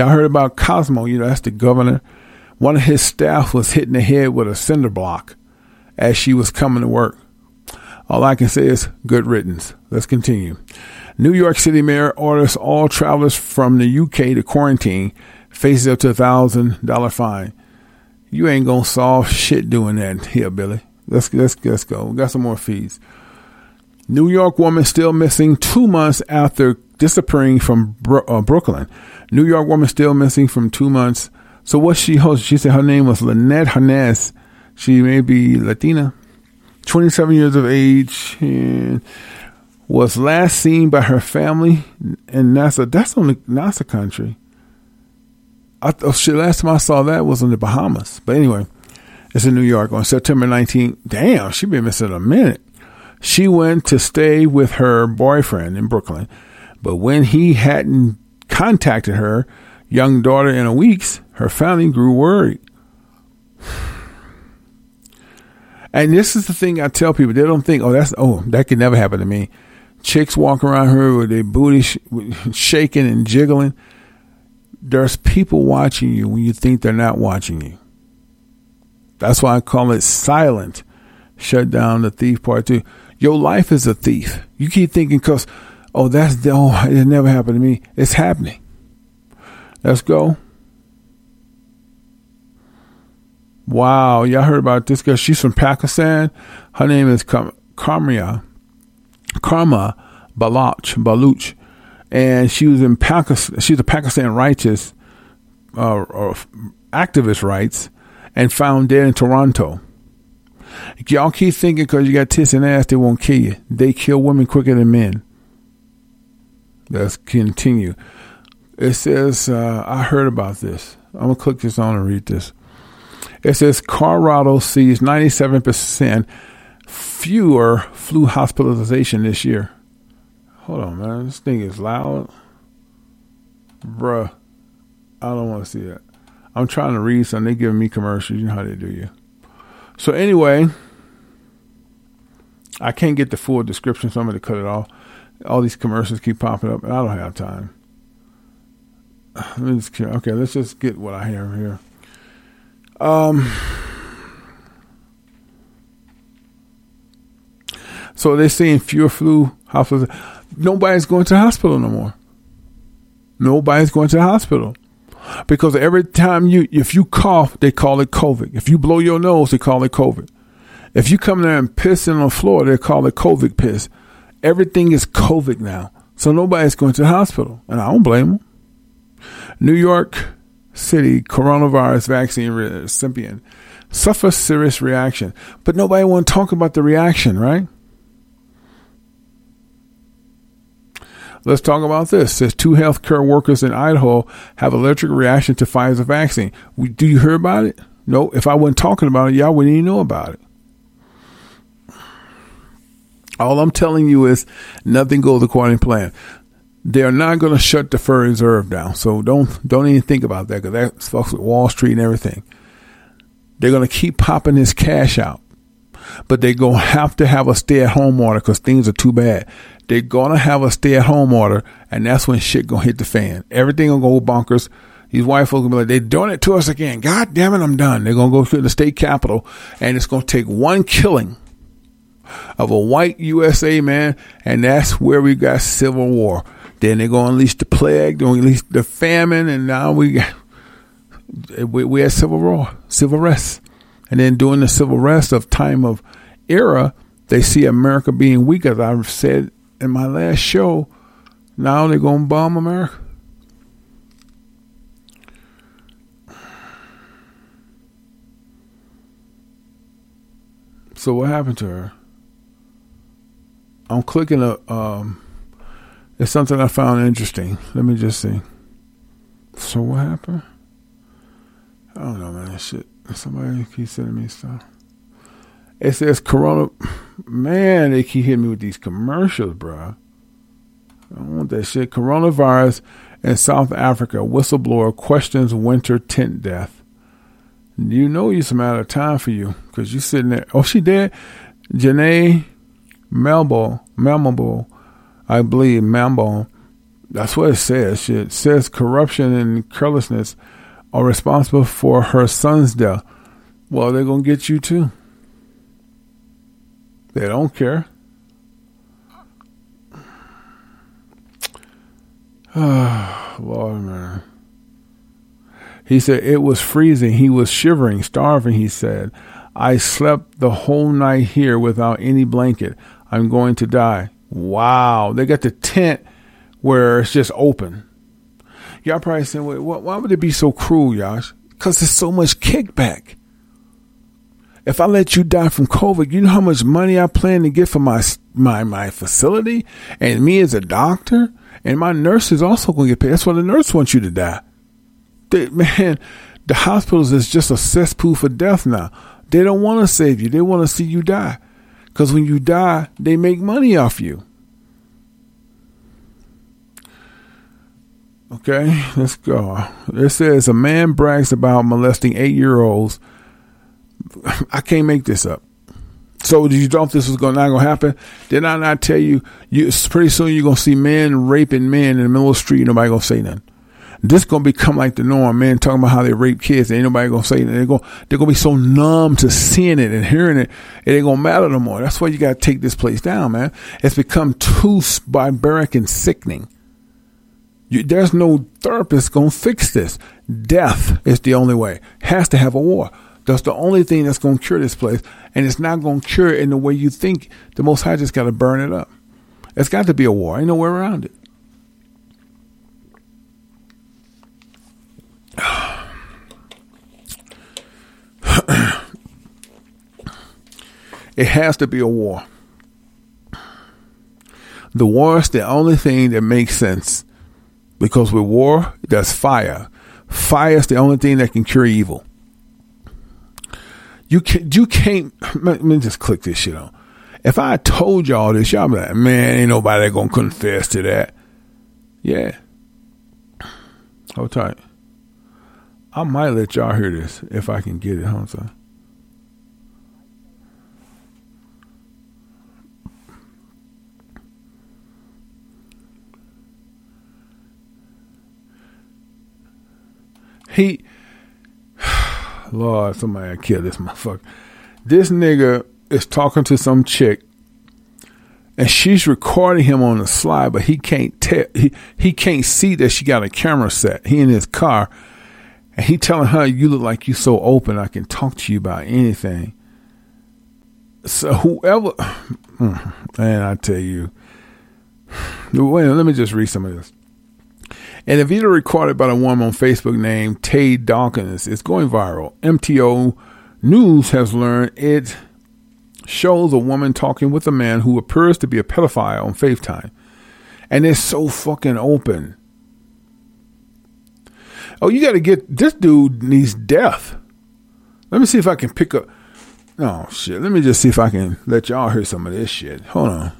Y'all heard about Cuomo, you know, that's the governor. One of his staff was hit in the head with a cinder block as she was coming to work. All I can say is good riddance. Let's continue. New York City mayor orders all travelers from the UK to quarantine, faces up to a thousand dollar fine. You ain't gonna solve shit doing that here, Billy. Let's let's let's go. We got some more fees. New York woman still missing two months after disappearing from Bro- uh, Brooklyn. New York woman still missing from two months. So what she hosts, she said her name was Lynette Hernandez. She may be Latina, 27 years of age, and was last seen by her family in Nassau. That's on the Nassau country. I, oh shit, last time I saw that was in the Bahamas. But anyway, it's in New York on September 19th. Damn, she been missing a minute. She went to stay with her boyfriend in Brooklyn, but when he hadn't contacted her young daughter in a weeks, her family grew worried. And this is the thing I tell people: they don't think, "Oh, that's oh, that could never happen to me." Chicks walk around here with their booty sh- shaking and jiggling. There's people watching you when you think they're not watching you. That's why I call it silent. Shut down the thief part two. Your life is a thief. You keep thinking because, oh, that's the, oh, it never happened to me. It's happening. Let's go. Wow, y'all heard about this girl? She's from Pakistan. Her name is Karmia, Karma Baloch, Baluch, and she was in Pakistan. She's a Pakistan righteous uh, or activist rights, and found dead in Toronto. Y'all keep thinking because you got tits and ass, they won't kill you. They kill women quicker than men. Let's continue. It says, uh, I heard about this. I'm going to click this on and read this. It says, Colorado sees 97% fewer flu hospitalization this year. Hold on, man. This thing is loud. Bruh. I don't want to see it. I'm trying to read something. They giving me commercials. You know how they do you. So anyway, I can't get the full description, so I'm going to cut it off. All these commercials keep popping up, and I don't have time. Let just, okay, let's just get what I have here. Um, so they're saying fewer flu hospitals. Nobody's going to the hospital no more. Nobody's going to the hospital because every time you, if you cough, they call it COVID. If you blow your nose, they call it COVID. If you come there and piss on the floor, they call it COVID piss. Everything is COVID now. So nobody's going to the hospital. And I don't blame them. New York City coronavirus vaccine recipient suffers serious reaction. But nobody want to talk about the reaction, right? Let's talk about this. Says two healthcare workers in Idaho have allergic reaction to Pfizer vaccine. We, do you hear about it? No. If I wasn't talking about it, y'all wouldn't even know about it. All I'm telling you is nothing goes according to plan. They're not going to shut the Federal Reserve down, so don't don't even think about that because that's fucks with Wall Street and everything. They're going to keep popping this cash out, but they're going to have to have a stay-at-home order because things are too bad they're gonna have a stay at home order, and that's when shit gonna hit the fan. Everything gonna go bonkers. These white folks gonna be like, they're doing it to us again. God damn it, I'm done. They're gonna go to the state capitol, and it's gonna take one killing of a white USA man, and that's where we got civil war. Then they're gonna unleash the plague, they're gonna unleash the famine, and now we got we, we had civil war, civil rest, and then during the civil rest of time of era, they see America being weak, as I've said in my last show, now they're going to bomb America. So what happened to her? I'm clicking a um it's something I found interesting. Let me just see. So what happened? I don't know, man. Shit. Somebody keeps sending me stuff. It says Corona. Man, they keep hitting me with these commercials, bro. I don't want that shit. Coronavirus in South Africa. Whistleblower questions winter tent death. You know it's a matter of time for you because you're sitting there. Oh, she dead. Janae Melbo, Melbo, I believe Melbo. That's what it says. It says corruption and carelessness are responsible for her son's death. Well, they're gonna get you too. They don't care. Lord, man. He said it was freezing. He was shivering, starving, he said. I slept the whole night here without any blanket. I'm going to die. Wow. They got the tent where it's just open. Y'all probably saying, wait, why would it be so cruel, Yash? Because there's so much kickback. If I let you die from COVID, you know how much money I plan to get for my my my facility and me as a doctor and my nurse is also going to get paid. That's why the nurse wants you to die. They, man, the hospitals is just a cesspool for death now. They don't want to save you. They want to see you die. Because when you die, they make money off you. Okay, let's go. It says a man brags about molesting eight year olds. I can't make this up. So you thought this was going not going to happen? Did I not tell you? You pretty soon you're going to see men raping men in the middle of the street. Nobody going to say nothing. This gonna become like the norm. Men talking about how they rape kids. Ain't nobody gonna say it. They're gonna they're gonna be so numb to seeing it and hearing it. It ain't gonna matter no more. That's why you gotta take this place down, man. It's become too barbaric and sickening. You, there's no therapist gonna fix this. Death is the only way. Has to have a war. That's the only thing that's gonna cure this place, and it's not gonna cure it in the way you think. The Most High just gotta burn it up. It's got to be a war. Ain't no way around it. it has to be a war. The war is the only thing that makes sense because with war, there's fire. Fire is the only thing that can cure evil. You can't, you can't, let me just click this shit on. If I told y'all this, y'all be like, man, ain't nobody gonna confess to that. Yeah. Hold tight. I might let y'all hear this if I can get it. Hold on. He, Lord, somebody kill this motherfucker. This nigga is talking to some chick, and she's recording him on the slide, but he can't tell. He he can't see that she got a camera set. He in his car and he telling her, "You look like you so open. I can talk to you about anything." So whoever, mm, and I tell you, wait. Let me just read some of this. And a video recorded by a woman on Facebook named Tay Dawkins is going viral. MTO News has learned it shows a woman talking with a man who appears to be a pedophile on FaceTime. And it's so fucking open. Oh, you got to get this dude needs death. Let me see if I can pick up. Oh shit! Let me just see if I can let y'all hear some of this shit. Hold on.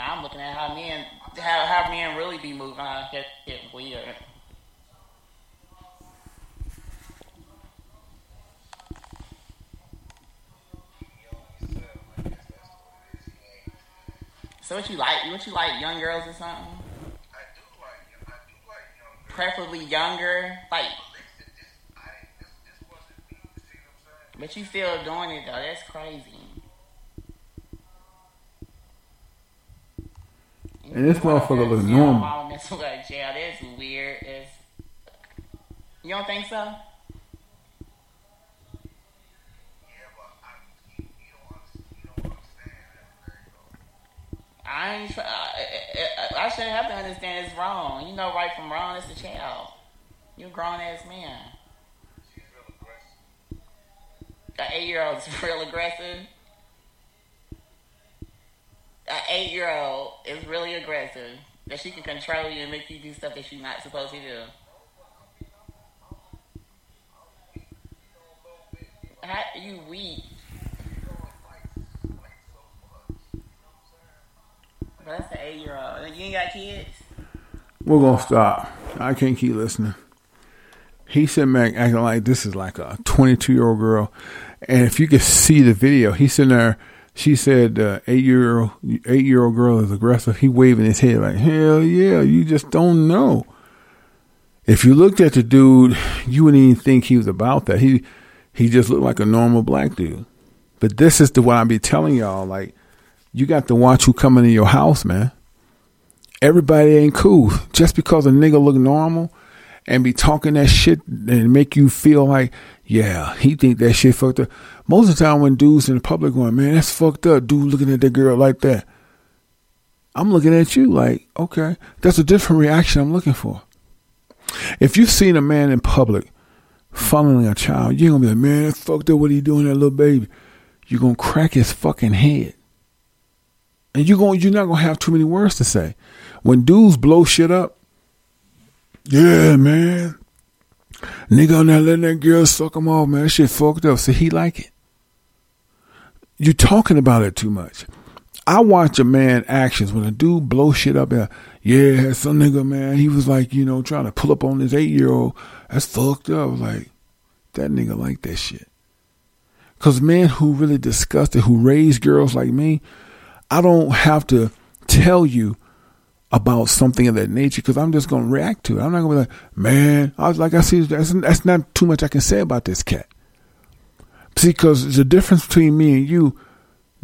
Now I'm looking at how men, how how men really be moving. Get get weird. So what you like? What you like? Young girls or something? I do like I do like young girls. Preferably younger, like. This, this, I, this, this wasn't me. You see what I'm saying? But you still doing it though. That's crazy. And this motherfucker look normal. I don't mess with that jail. That's weird. It's, you don't think so? I, you, you don't understand. You don't understand. There you go. I ain't. try- I, I, I shouldn't have to understand it's wrong. You know right from wrong. It's a child. You a grown ass man. She's real aggressive. An eight year old's real aggressive. An eight year old is really aggressive. That she can control you and make you do stuff that you're not supposed to do. How you weak? But that's an eight year old. You ain't got kids? We're gonna stop. I can't keep listening. He sitting back acting like this is like a 22 year old girl, and if you could see the video, he's sitting there. She said, uh, eight year old eight year old girl is aggressive. He waving his head like, hell yeah, you just don't know. If you looked at the dude, you wouldn't even think he was about that. He he just looked like a normal black dude. But this is the what I be telling y'all. Like you got to watch who coming in your house, man. Everybody ain't cool. Just because a nigga look normal and be talking that shit and make you feel like, yeah, he think that shit fucked up. Most of the time when dudes in the public going, man, that's fucked up. Dude looking at that girl like that. I'm looking at you like, okay, that's a different reaction I'm looking for. If you've seen a man in public fondling a child, you're gonna be like, man, that's fucked up. What are you doing, that little baby? You're gonna crack his fucking head, and you're going, you're not gonna have too many words to say. When dudes blow shit up, yeah, man, nigga, not letting that girl suck him off, man. That shit fucked up. So he like it. You're talking about it too much. I watch a man actions when a dude blow shit up. And, yeah, some nigga man, he was like, you know, trying to pull up on this eight year old. That's fucked up. Like that nigga like that shit. Cause men who really disgusted, who raise girls like me, I don't have to tell you about something of that nature because I'm just gonna react to it. I'm not gonna be like, man, I was like, I see that's, that's not too much I can say about this cat. See, because a difference between me and you.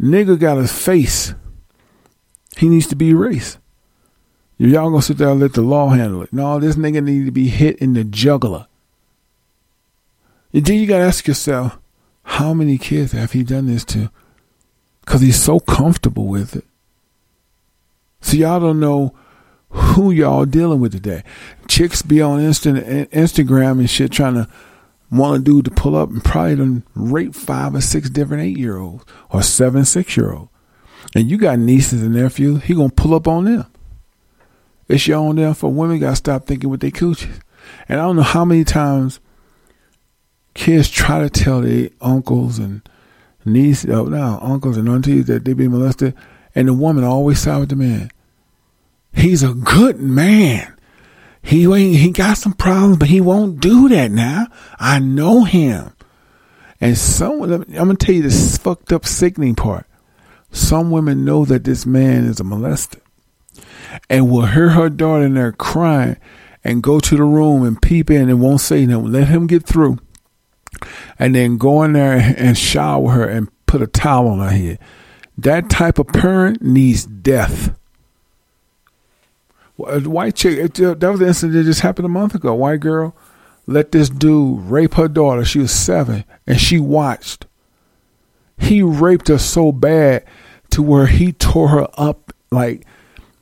Nigga got a face. He needs to be erased. Y'all gonna sit there and let the law handle it. No, this nigga need to be hit in the jugular. And then you gotta ask yourself, how many kids have he done this to? Cause he's so comfortable with it. So y'all don't know who y'all dealing with today. Chicks be on Insta, Instagram and shit trying to want a dude to pull up and probably done rape five or six different eight year olds or seven, six year olds. And you got nieces and nephews, he gonna pull up on them. It's your own damn for women gotta stop thinking with their coochies. And I don't know how many times kids try to tell their uncles and nieces, oh, no, uncles and aunties that they be molested, and the woman always side with the man. He's a good man. He he got some problems, but he won't do that now. I know him. And some, I'm gonna tell you this fucked up, sickening part. Some women know that this man is a molester, and will hear her daughter in there crying, and go to the room and peep in and won't say nothing. Let him get through, and then go in there and shower her and put a towel on her head. That type of parent needs death. A uh, white chick, it, uh, that was the incident that just happened a month ago. White girl let this dude rape her daughter. She was seven, and she watched. He raped her so bad to where he tore her up like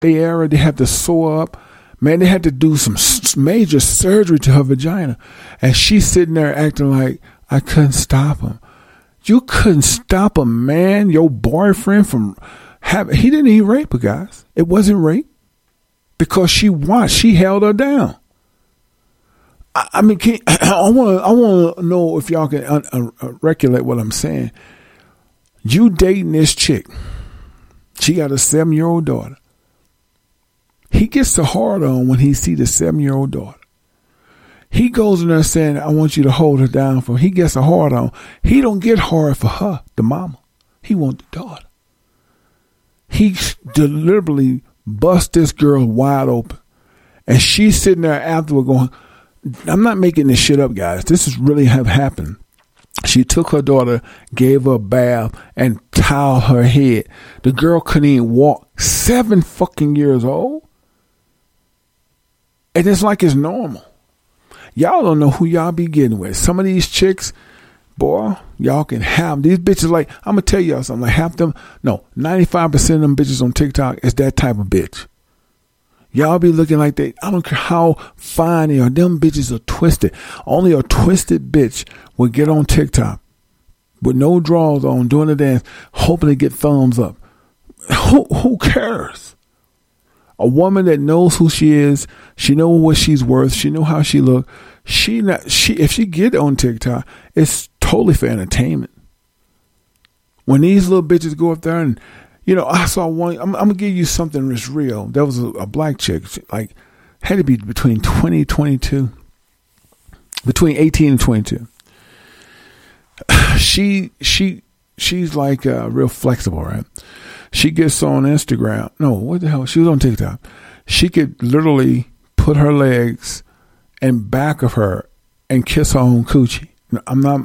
They era they had to sew up. Man, they had to do some major surgery to her vagina, and she's sitting there acting like I couldn't stop him. You couldn't stop a man, your boyfriend, from having. He didn't even rape her, guys. It wasn't rape because she watched. She held her down. I, I mean, can, I want to. I want to know if y'all can uh, uh, recollect what I'm saying. You dating this chick? She got a seven year old daughter. He gets the hard on when he see the seven year old daughter. He goes in there saying, I want you to hold her down for he gets a hard on. He don't get hard for her, the mama. He want the daughter. He deliberately bust this girl wide open. And she's sitting there afterward going, I'm not making this shit up, guys. This is really have happened. She took her daughter, gave her a bath, and toweled her head. The girl couldn't even walk. Seven fucking years old. And it's like it's normal. Y'all don't know who y'all be getting with. Some of these chicks boy, y'all can have these bitches. Like I'm gonna tell y'all something. Like half them, no, 95 percent of them bitches on TikTok is that type of bitch. Y'all be looking like they. I don't care how fine they are. Them bitches are twisted. Only a twisted bitch will get on TikTok with no drawers on, doing the dance, hoping to get thumbs up. Who who cares? A woman that knows who she is, she know what she's worth, she know how she look. She not she if she get on TikTok, it's totally for entertainment. When these little bitches go up there and you know, I saw one. I'm, I'm gonna give you something that's real. That was a, a black chick, like had to be between 20 22, between 18 and 22. She she she's like uh, real flexible, right? She gets on Instagram. No, what the hell? She was on TikTok. She could literally put her legs in back of her and kiss her own coochie. I'm not,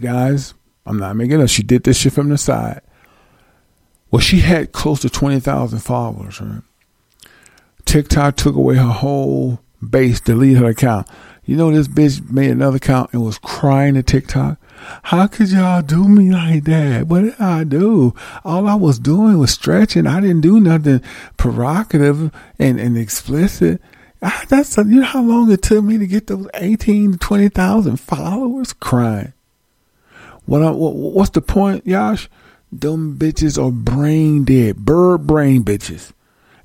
guys. I'm not making up. She did this shit from the side. Well, she had close to twenty thousand followers. Right? TikTok took away her whole base, deleted her account. You know, this bitch made another account and was crying at TikTok. How could y'all do me like that? What did I do? All I was doing was stretching. I didn't do nothing provocative and, and explicit. I, that's you know how long it took me to get those eighteen to twenty thousand followers crying. What, I, what what's the point, Yash? Them bitches are brain dead, bird brain bitches,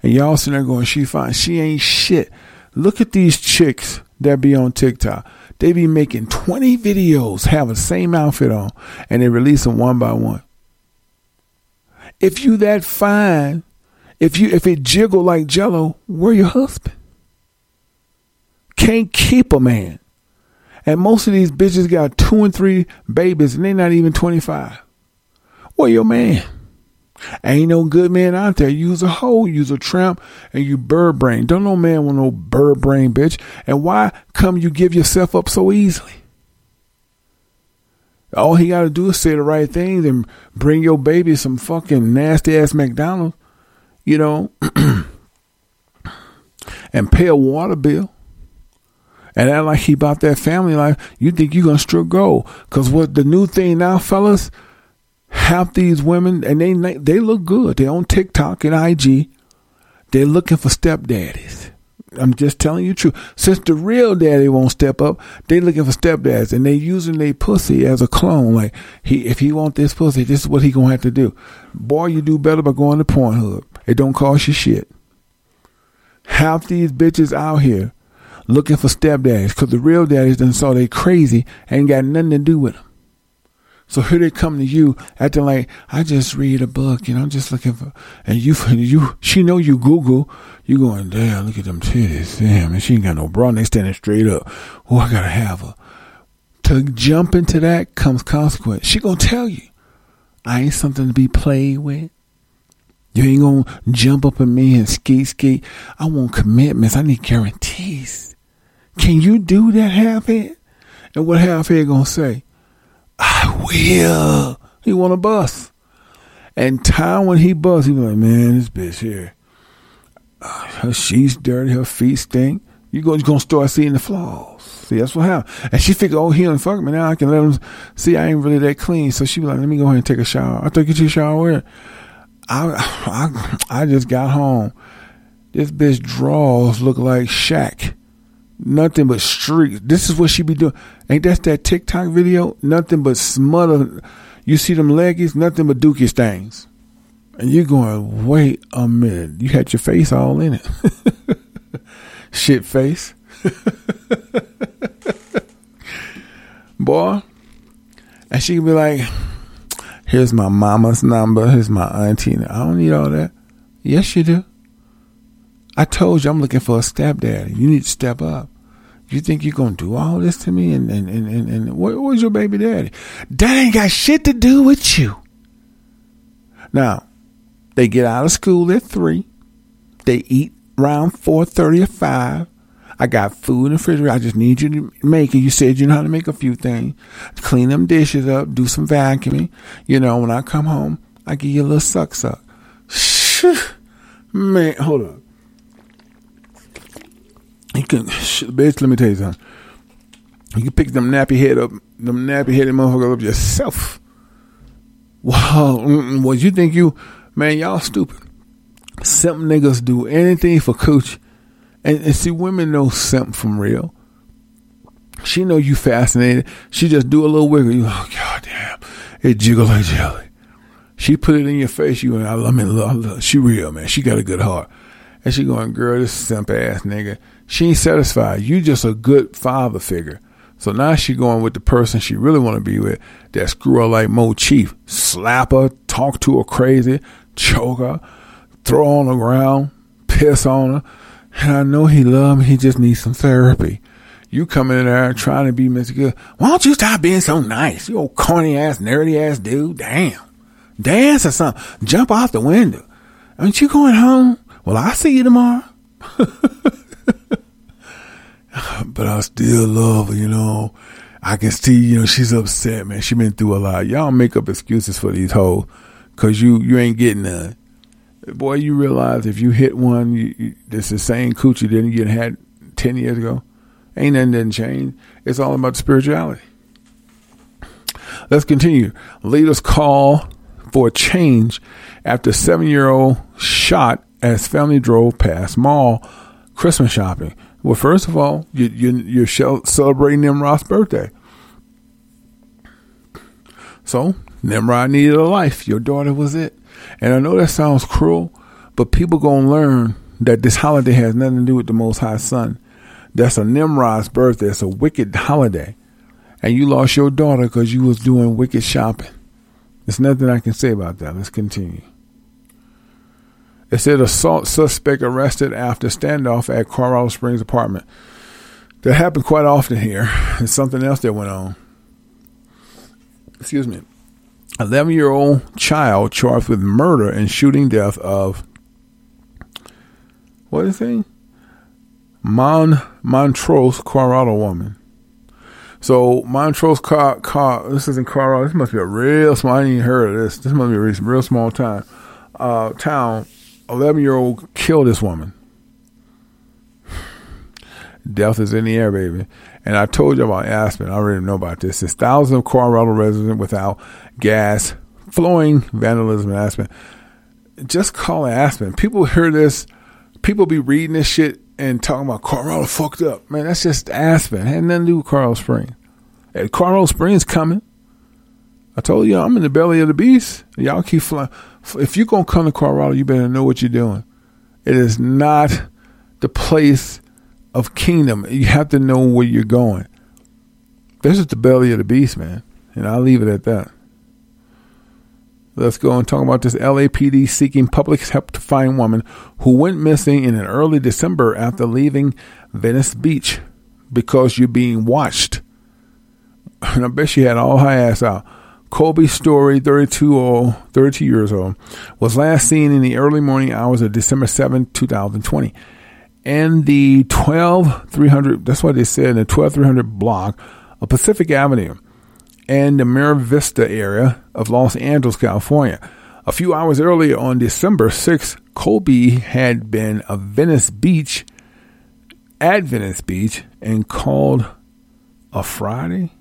and y'all sitting there going, "She fine, she ain't shit." Look at these chicks that be on TikTok. They be making 20 videos, have the same outfit on, and they release them one by one. If you that fine, if you if it jiggle like jello, where your husband? Can't keep a man. And most of these bitches got two and three babies and they not even 25. Where your man? Ain't no good man out there. Use a hoe, use a tramp, and you bird brain. Don't no man want no bird brain, bitch. And why come you give yourself up so easily? All he got to do is say the right things and bring your baby some fucking nasty ass McDonald's, you know, and pay a water bill. And act like he about that family life. You think you gonna strip gold? Cause what the new thing now, fellas? Half these women and they they look good. They're on TikTok and IG. They're looking for stepdaddies. I'm just telling you the truth. Since the real daddy won't step up, they looking for stepdads and they using their pussy as a clone. Like he, if he want this pussy, this is what he gonna have to do. Boy, you do better by going to Pornhub. It don't cost you shit. Half these bitches out here looking for stepdads because the real daddies done saw they crazy and got nothing to do with them. So here they come to you acting like I just read a book, know, I'm just looking for, and you, you, she know you Google, you going, damn, look at them titties, damn, and she ain't got no bra, and they standing straight up. Oh, I gotta have her. To jump into that comes consequence. She gonna tell you, I ain't something to be played with. You ain't gonna jump up at me and skate, skate. I want commitments. I need guarantees. Can you do that half head? And what half head gonna say? Will. He want to bust. And time when he bust, he be like, man, this bitch here. Uh, dirty, her feet stink. You go, you gonna start seeing the flaws. See, that's what happened. And she figured, oh, he done fuck me now. I can let him see I ain't really that clean. So she be like, let me go ahead and take a shower. I took you a shower. I, I, I just got home. This bitch draws look like Shaq. Nothing but streaks. This is what she be doing. Ain't that that TikTok video? Nothing but smother. You see them leggies? Nothing but dookie stains. And you're going, wait a minute. You had your face all in it. Shit face. Boy. And she can be like, here's my mama's number. Here's my auntie. I don't need all that. Yes, you do. I told you I'm looking for a stepdaddy. You need to step up. You think you're gonna do all this to me? And and and and, and where, where's your baby daddy? That ain't got shit to do with you. Now, they get out of school at three. They eat around four thirty or five. I got food in the refrigerator. I just need you to make it. You said you know how to make a few things. Clean them dishes up. Do some vacuuming. You know, when I come home, I give you a little suck suck. Man, hold on. You can, bitch, let me tell you something. You can pick them nappy head up, them nappy headed motherfuckers up yourself. Wow, what you think you, man, y'all stupid. Some niggas do anything for cooch. And, and see, women know something from real. She know you fascinated. She just do a little wiggle. You, oh, god damn. It jiggle like jelly. She put it in your face. You and I, I mean, love, love. she real, man. She got a good heart. And she going, girl, this simp ass nigga. She ain't satisfied. You just a good father figure. So now she going with the person she really want to be with that screw her like Mo Chief. Slap her, talk to her crazy, choke her, throw her on the ground, piss on her. And I know he love me. He just needs some therapy. You coming in there trying to be Mr. Good. Why don't you stop being so nice? You old corny ass, nerdy ass dude. Damn. Dance or something. Jump off the window. Aren't you going home? Well, I'll see you tomorrow. but I still love her, you know. I can see, you know, she's upset, man. She been through a lot. Y'all make up excuses for these hoes because you, you ain't getting none. Boy, you realize if you hit one, you, you, it's the same coochie that you had 10 years ago. Ain't nothing didn't change. It's all about spirituality. Let's continue. Leaders call for change after seven year old shot as family drove past mall Christmas shopping. Well, first of all, you, you, are celebrating Nimrod's birthday. So, Nimrod needed a life. Your daughter was it. And I know that sounds cruel, but people going to learn that this holiday has nothing to do with the Most High Son. That's a Nimrod's birthday. It's a wicked holiday. And you lost your daughter because you was doing wicked shopping. There's nothing I can say about that. Let's continue. It said assault suspect arrested after standoff at Colorado Springs apartment. That happened quite often here. It's something else that went on. Excuse me. 11 year old child charged with murder and shooting death of what is he? Mon Montrose, Colorado woman. So Montrose, car, car, this is in Colorado. This must be a real small. I ain't even heard of this. This must be a real, small town. Uh, town 11 year old killed this woman. Death is in the air, baby. And I told you about Aspen. I already know about this. It's thousands of Colorado residents without gas, flowing vandalism in Aspen. Just call Aspen. People hear this. People be reading this shit and talking about Colorado fucked up. Man, that's just Aspen. Had nothing to do with Colorado Springs. And Colorado Springs coming. I told you I'm in the belly of the beast. Y'all keep flying if you're going to come to Colorado, you better know what you're doing. It is not the place of kingdom. You have to know where you're going. This is the belly of the beast, man. And I'll leave it at that. Let's go and talk about this LAPD seeking public help to find woman who went missing in an early December after leaving Venice Beach because you're being watched. And I bet she had all her ass out. Colby Story, 32, old, 32 years old, was last seen in the early morning hours of December 7, 2020. And the 12300, that's what they said, in the 12300 block of Pacific Avenue and the Mar Vista area of Los Angeles, California. A few hours earlier on December 6, Colby had been at Venice Beach, at Venice Beach, and called a Friday.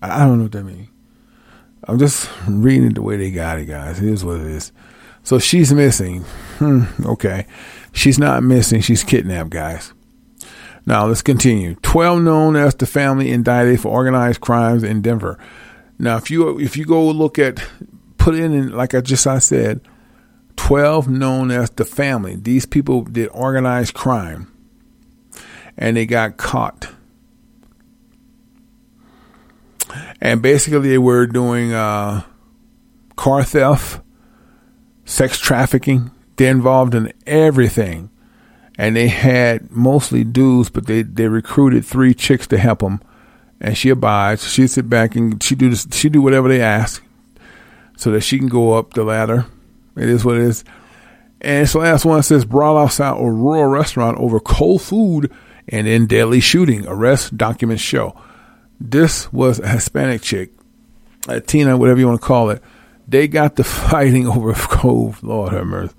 I don't know what that means I'm just reading it the way they got it, guys. It is what it is. So she's missing. Hmm, okay. She's not missing. She's kidnapped, guys. Now let's continue. Twelve known as the family indicted for organized crimes in Denver. Now, if you if you go look at put in, in like I just I said, twelve known as the family. These people did organized crime, and they got caught and basically they were doing uh, car theft, sex trafficking. They're involved in everything, and they had mostly dudes, but they they recruited three chicks to help them, and she abides. She sit back and she do this, she do whatever they ask, so that she can go up the ladder. It is what it is. And this last one says brawl outside Aurora restaurant over cold food and then deadly shooting. Arrest documents show. This was a Hispanic chick, a Tina, whatever you want to call it. They got the fighting over Cove. Lord have mercy.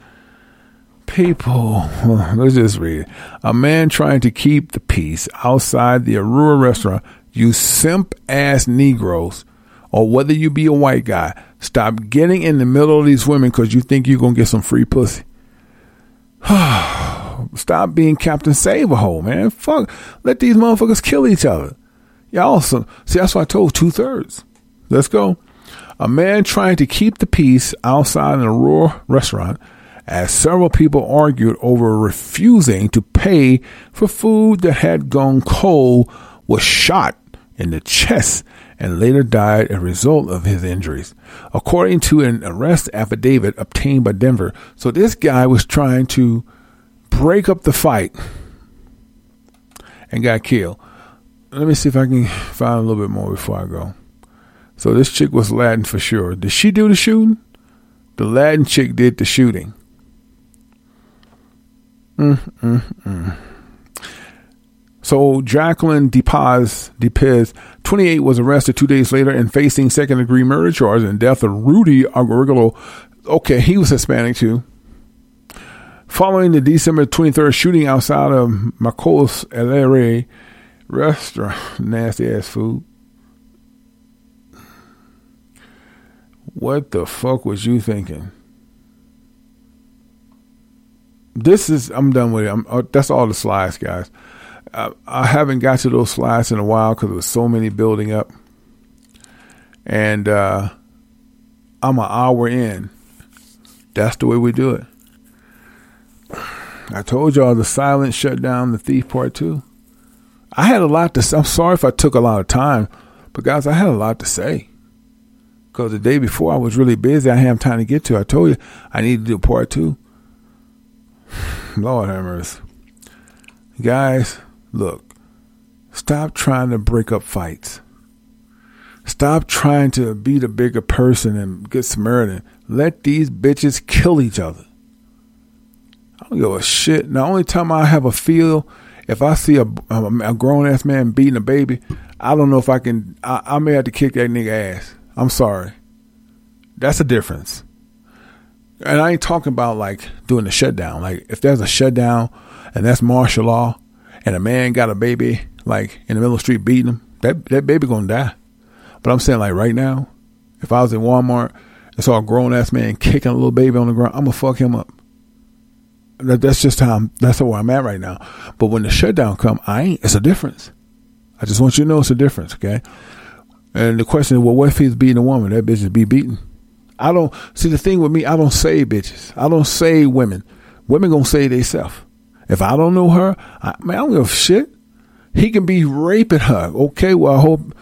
People, let's just read it. A man trying to keep the peace outside the Aurora restaurant You simp ass Negroes, or whether you be a white guy, stop getting in the middle of these women because you think you're going to get some free pussy. stop being Captain Save a hole, man. Fuck. Let these motherfuckers kill each other. Y'all, so, see, that's why I told two thirds. Let's go. A man trying to keep the peace outside in Aurora restaurant as several people argued over refusing to pay for food that had gone cold was shot in the chest and later died as a result of his injuries. According to an arrest affidavit obtained by Denver. So this guy was trying to break up the fight and got killed. Let me see if I can find a little bit more before I go. So this chick was Latin for sure. Did she do the shooting? The Latin chick did the shooting. Mm, mm, mm. So Jacqueline DePaz, DePez, 28, was arrested two days later and facing second degree murder charges and death of Rudy Agorigolo. Okay, he was Hispanic too. Following the December 23rd shooting outside of Marcos LRA restaurant, nasty ass food. What the fuck was you thinking? This is, I'm done with it. I'm, uh, that's all the slides, guys. I, I haven't got to those slides in a while because there was so many building up. And uh, I'm an hour in. That's the way we do it. I told y'all the silent shut down the thief part two. I had a lot to say. I'm sorry if I took a lot of time, but guys, I had a lot to say. Because the day before I was really busy, I have time to get to. I told you I need to do part two. Lord have mercy. Guys, look, stop trying to break up fights. Stop trying to be the bigger person and get Samaritan. Let these bitches kill each other. I don't give a shit. The only time I have a feel, if I see a, a, grown ass man beating a baby, I don't know if I can. I, I may have to kick that nigga ass. I'm sorry. That's a difference. And I ain't talking about like doing a shutdown. Like if there's a shutdown and that's martial law, and a man got a baby like in the middle of the street beating him, that that baby gonna die. But I'm saying like right now, if I was in Walmart and saw a grown ass man kicking a little baby on the ground, I'm gonna fuck him up. That, that's just how I'm, that's where I'm at right now. But when the shutdown come, I ain't. It's a difference. I just want you to know it's a difference, okay? And the question is, well, what if he's beating a woman? That bitch is be beaten. I don't see the thing with me. I don't say bitches. I don't say women. Women gonna say they self. If I don't know her, I, man, I don't give a shit. He can be raping her. Okay, well, I hope,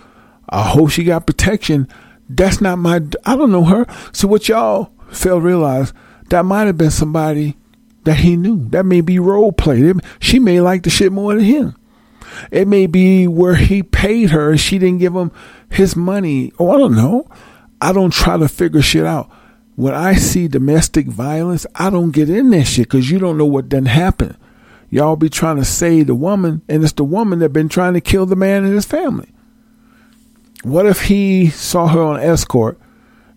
I hope she got protection. That's not my. I don't know her. So what y'all fail to realize that might have been somebody that he knew. That may be role play. She may like the shit more than him. It may be where he paid her and she didn't give him his money. Oh, I don't know. I don't try to figure shit out. When I see domestic violence, I don't get in that shit because you don't know what done happened. Y'all be trying to save the woman, and it's the woman that been trying to kill the man and his family. What if he saw her on escort,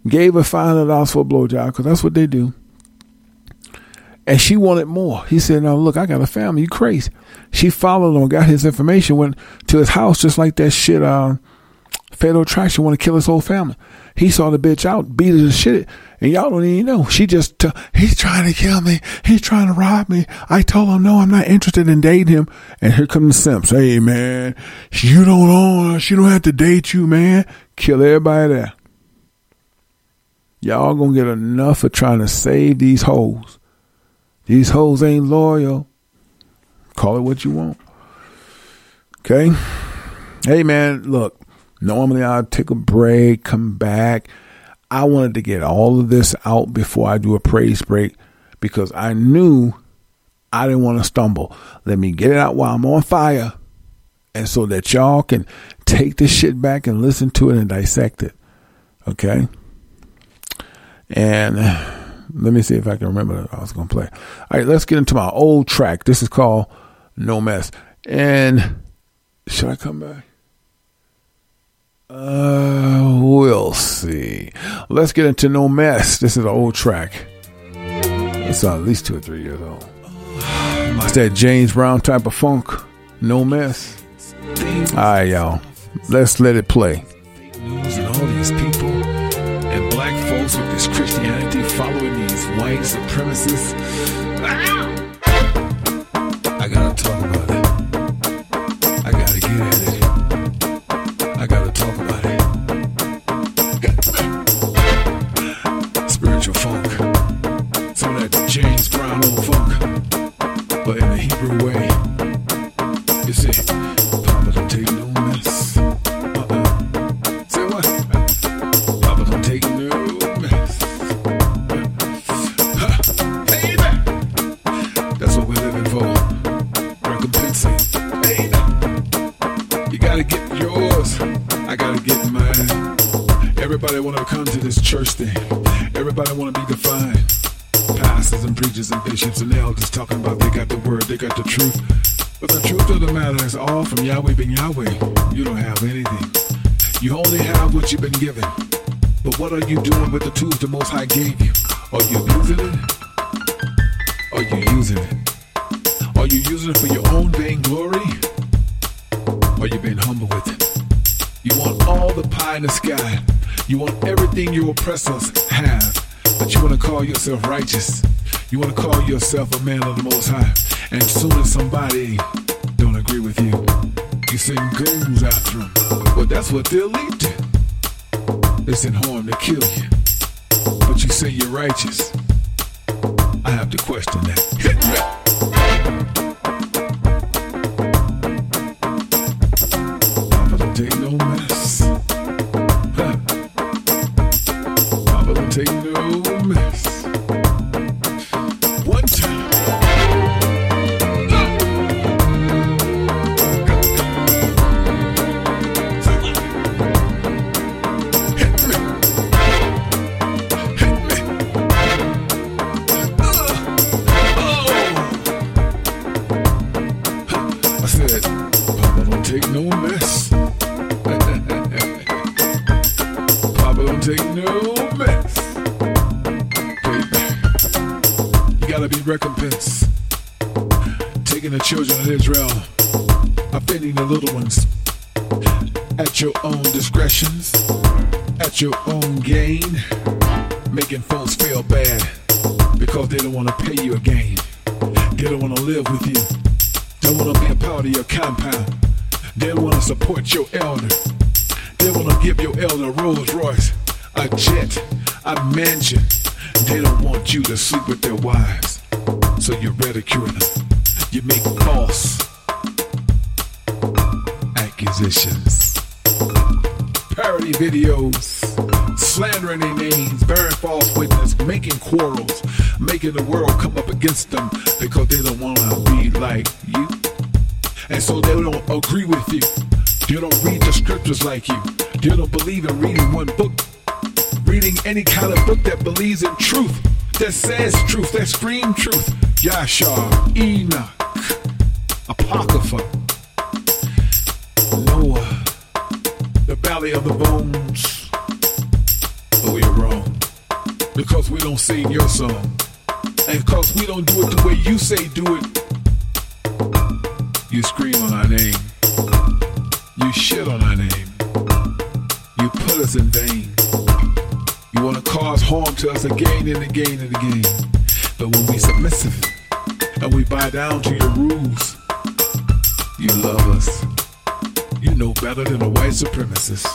gave her five hundred dollars for a blowjob because that's what they do, and she wanted more? He said, "No, look, I got a family. You crazy?" She followed him, got his information, went to his house just like that shit. Uh, Fatal Attraction want to kill his whole family. He saw the bitch out, beat her to shit, and y'all don't even know. She just, uh, he's trying to kill me. He's trying to rob me. I told him, no, I'm not interested in dating him. And here come the simps. Hey, man, you don't own her. She don't have to date you, man. Kill everybody there. Y'all gonna get enough of trying to save these hoes. These hoes ain't loyal. Call it what you want. Okay? Hey, man, look. Normally I'd take a break, come back. I wanted to get all of this out before I do a praise break because I knew I didn't want to stumble. Let me get it out while I'm on fire. And so that y'all can take this shit back and listen to it and dissect it. Okay? And let me see if I can remember I was going to play. All right, let's get into my old track. This is called No Mess. And should I come back? Uh, we'll see. Let's get into No Mess. This is an old track. It's at least two or three years old. It's that James Brown type of funk. No Mess. All right, y'all. Let's let it play. White supremacists. Yahweh Yahweh. You don't have anything. You only have what you've been given. But what are you doing with the tools the Most High gave you? Are you using it? Are you using it? Are you using it for your own vainglory? Are you being humble with it? You want all the pie in the sky. You want everything your oppressors have. But you want to call yourself righteous. You want to call yourself a man of the Most High. And soon as somebody send goons after them. Well, that's what they'll eat. They send harm to kill you. But you say you're righteous. Sleep with their wives. So you ridicule them. You make false accusations. Parody videos, slandering their names, bearing false witness, making quarrels, making the world come up against them because they don't want to be like you. And so they don't agree with you. They don't read the scriptures like you. Yashar, Enoch, Apocrypha, Noah, the valley of the bones. We are wrong. Because we don't sing your song. And because we don't do it the way you say do it. You scream on our name. You shit on our name. You put us in vain. You want to cause harm to us again and again and again. But when we submissive and we bow down to your rules, you love us. You know better than a white supremacist.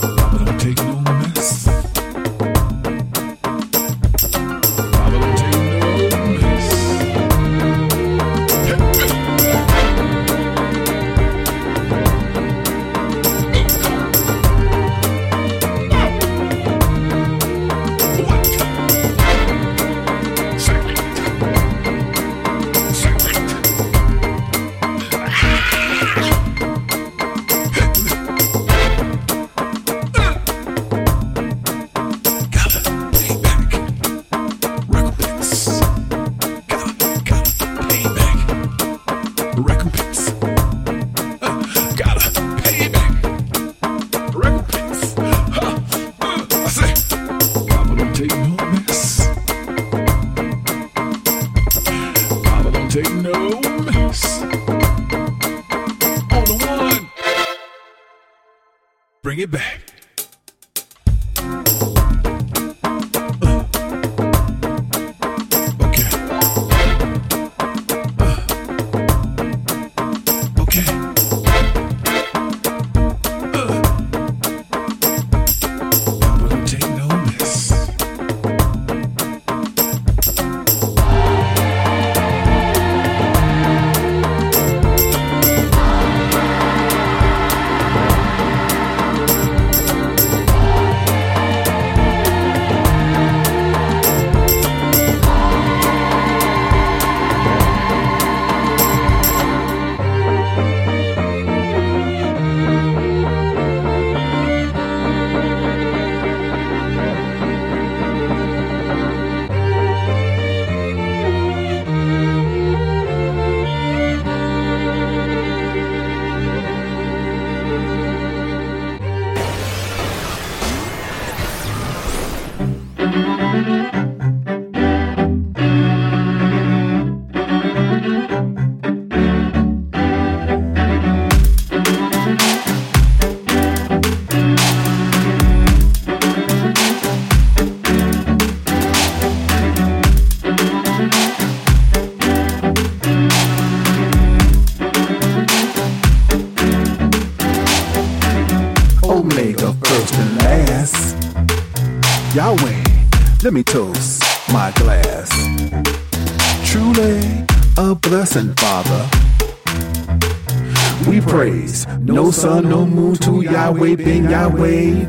Papa don't take no mess.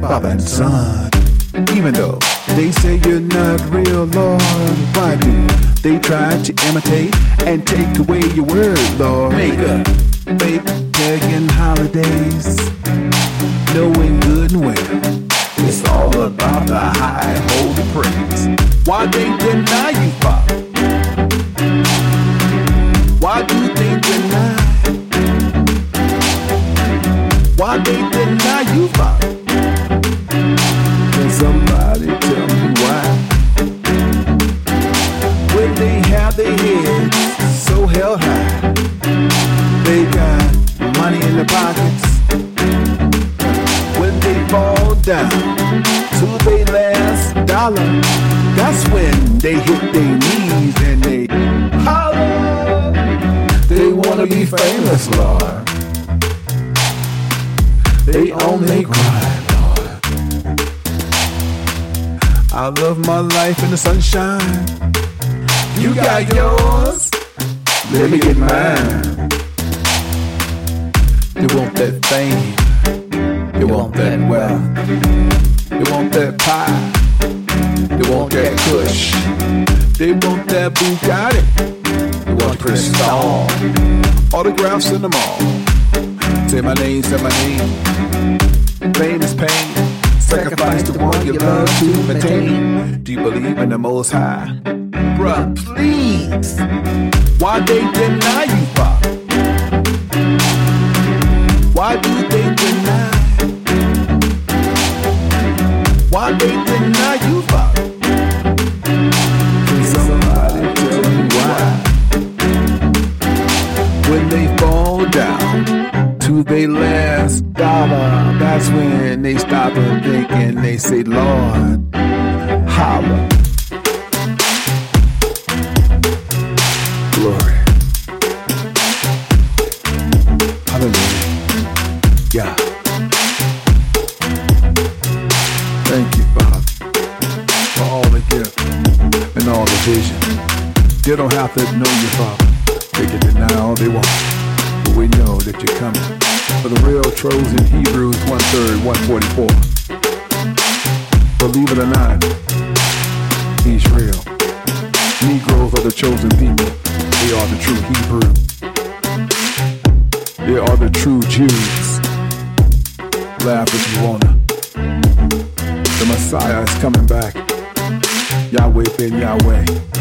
Father and Son. Even though they say you're not real, Lord, why do they try to imitate and take away your word, Lord? Make up fake pagan holidays knowing good and well it's all about the high holy praise. Why they deny you, Father? Why do they deny? Why they deny you, Father? Their pockets when they fall down to their last dollar. That's when they hit their knees and they holler. They wanna be famous, Lord. They on their grind, Lord. I love my life in the sunshine. You got yours. Let me get mine. They want that fame. They want that wealth. They want that pie. They want that push. They want that Bugatti. They want Cristal. Autographs in the mall. Say my name, say my name. Fame is pain. Sacrifice the one you love to maintain. Do you believe in the Most High? Bruh, please. Why they deny you, Father? Why do they deny? Why they deny you? Can somebody tell me why? When they fall down to their last dollar, that's when they stop and think and they say, Lord, holla. To know you, Father. They can deny all they want. But we know that you're coming. For the real in Hebrews 1 3rd, 144. Believe it or not, he's real. Negroes are the chosen people. They are the true Hebrew. They are the true Jews. Laugh if you wanna. The Messiah is coming back. Yahweh ben Yahweh.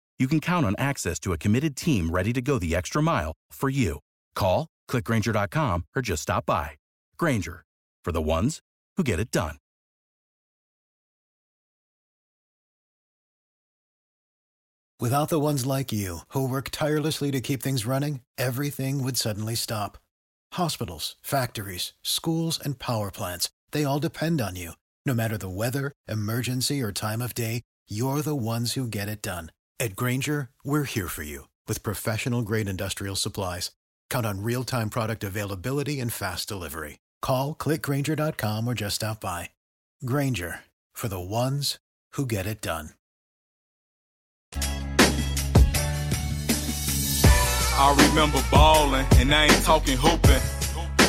you can count on access to a committed team ready to go the extra mile for you. Call, click grainger.com, or just stop by. Grainger, for the ones who get it done. Without the ones like you, who work tirelessly to keep things running, everything would suddenly stop. Hospitals, factories, schools, and power plants, they all depend on you. No matter the weather, emergency, or time of day, you're the ones who get it done. At Grainger, we're here for you with professional grade industrial supplies. Count on real time product availability and fast delivery. Call click grainger.com or just stop by. Grainger for the ones who get it done. I remember ballin', and I ain't talking hooping.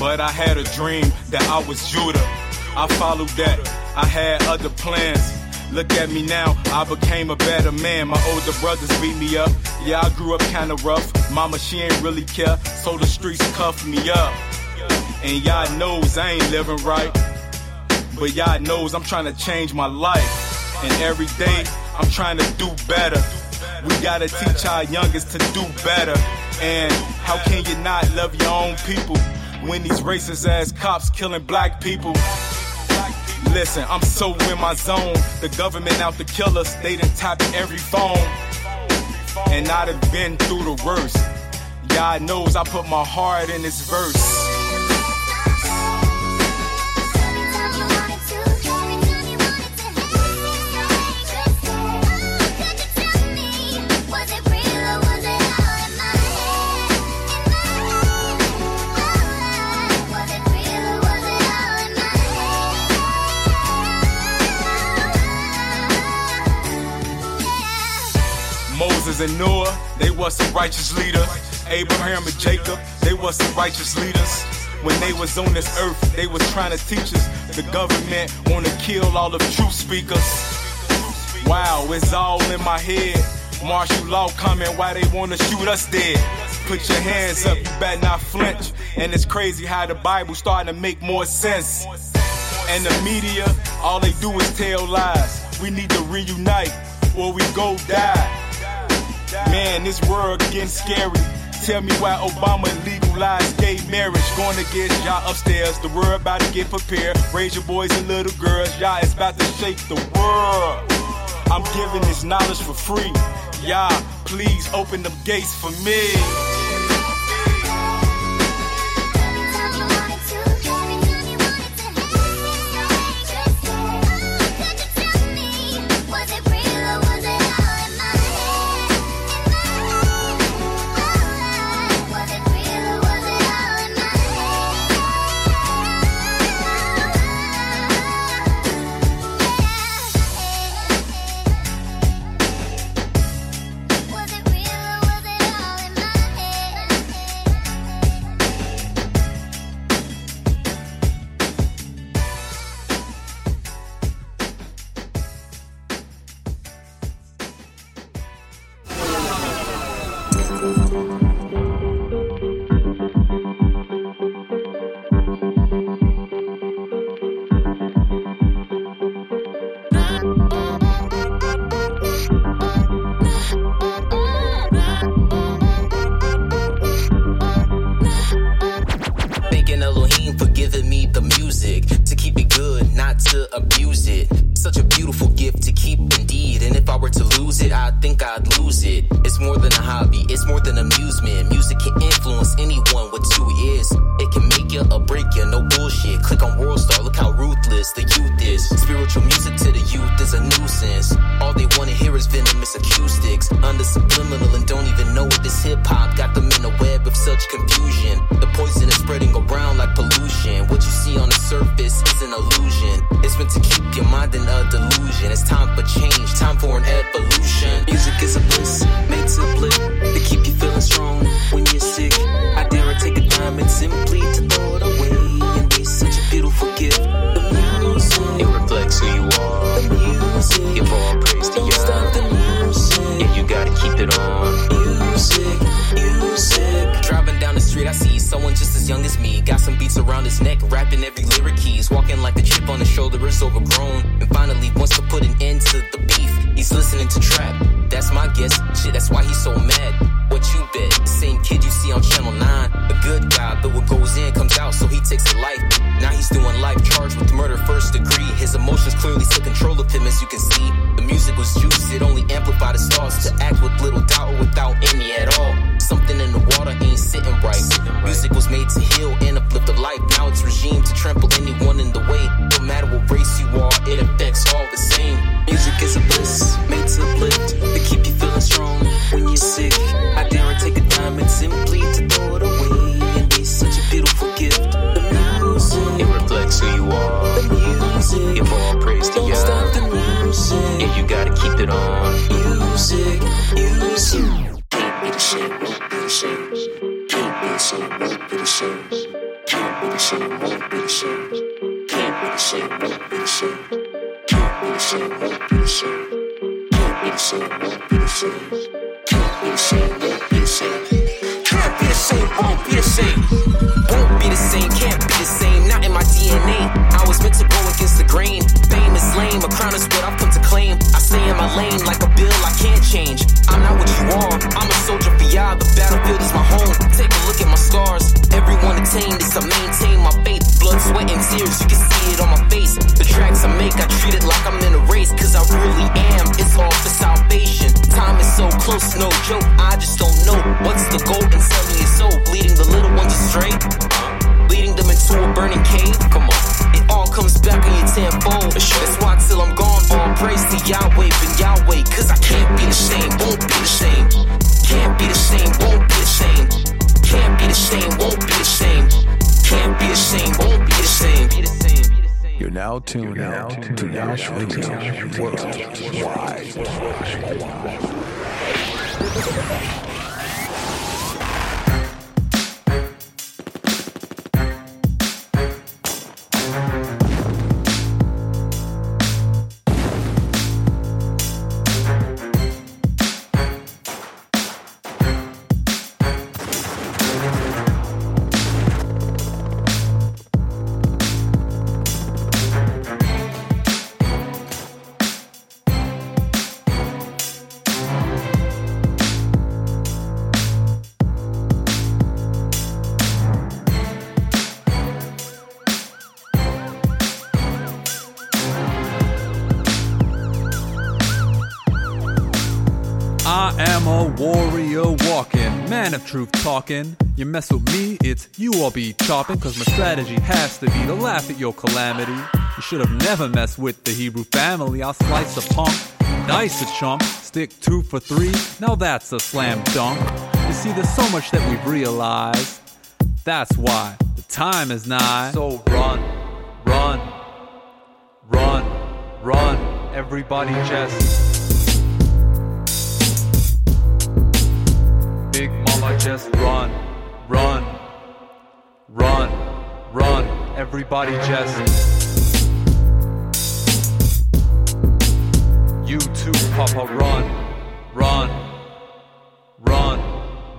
But I had a dream that I was Judah. I followed that, I had other plans. Look at me now, I became a better man. My older brothers beat me up. Yeah, I grew up kinda rough. Mama, she ain't really care, so the streets cuffed me up. And y'all knows I ain't living right. But y'all knows I'm trying to change my life. And every day, I'm trying to do better. We gotta teach our youngest to do better. And how can you not love your own people when these racist ass cops killing black people? Listen, I'm so in my zone. The government out to kill us, they done tapped every phone. And I've been through the worst. God knows I put my heart in this verse. And Noah, they was some righteous leaders. Abraham and Jacob, they was some righteous leaders. When they was on this earth, they was trying to teach us. The government wanna kill all the truth speakers. Wow, it's all in my head. Martial law coming, why they wanna shoot us dead? Put your hands up, you better not flinch. And it's crazy how the Bible starting to make more sense. And the media, all they do is tell lies. We need to reunite or we go die. Man, this world getting scary. Tell me why Obama legalized gay marriage. Going get y'all upstairs. The world about to get prepared. Raise your boys and little girls. Y'all is about to shake the world. I'm giving this knowledge for free. Y'all, please open them gates for me. tune out to Yash Radio Worldwide. of truth talking. You mess with me, it's you all be chopping, cause my strategy has to be to laugh at your calamity. You should have never messed with the Hebrew family. I'll slice a punk, dice a chump, stick two for three. Now that's a slam dunk. You see, there's so much that we've realized. That's why the time is nigh. So run, run, run, run. Everybody just. like just run, run, run, run. Everybody just. You too, Papa, run, run, run,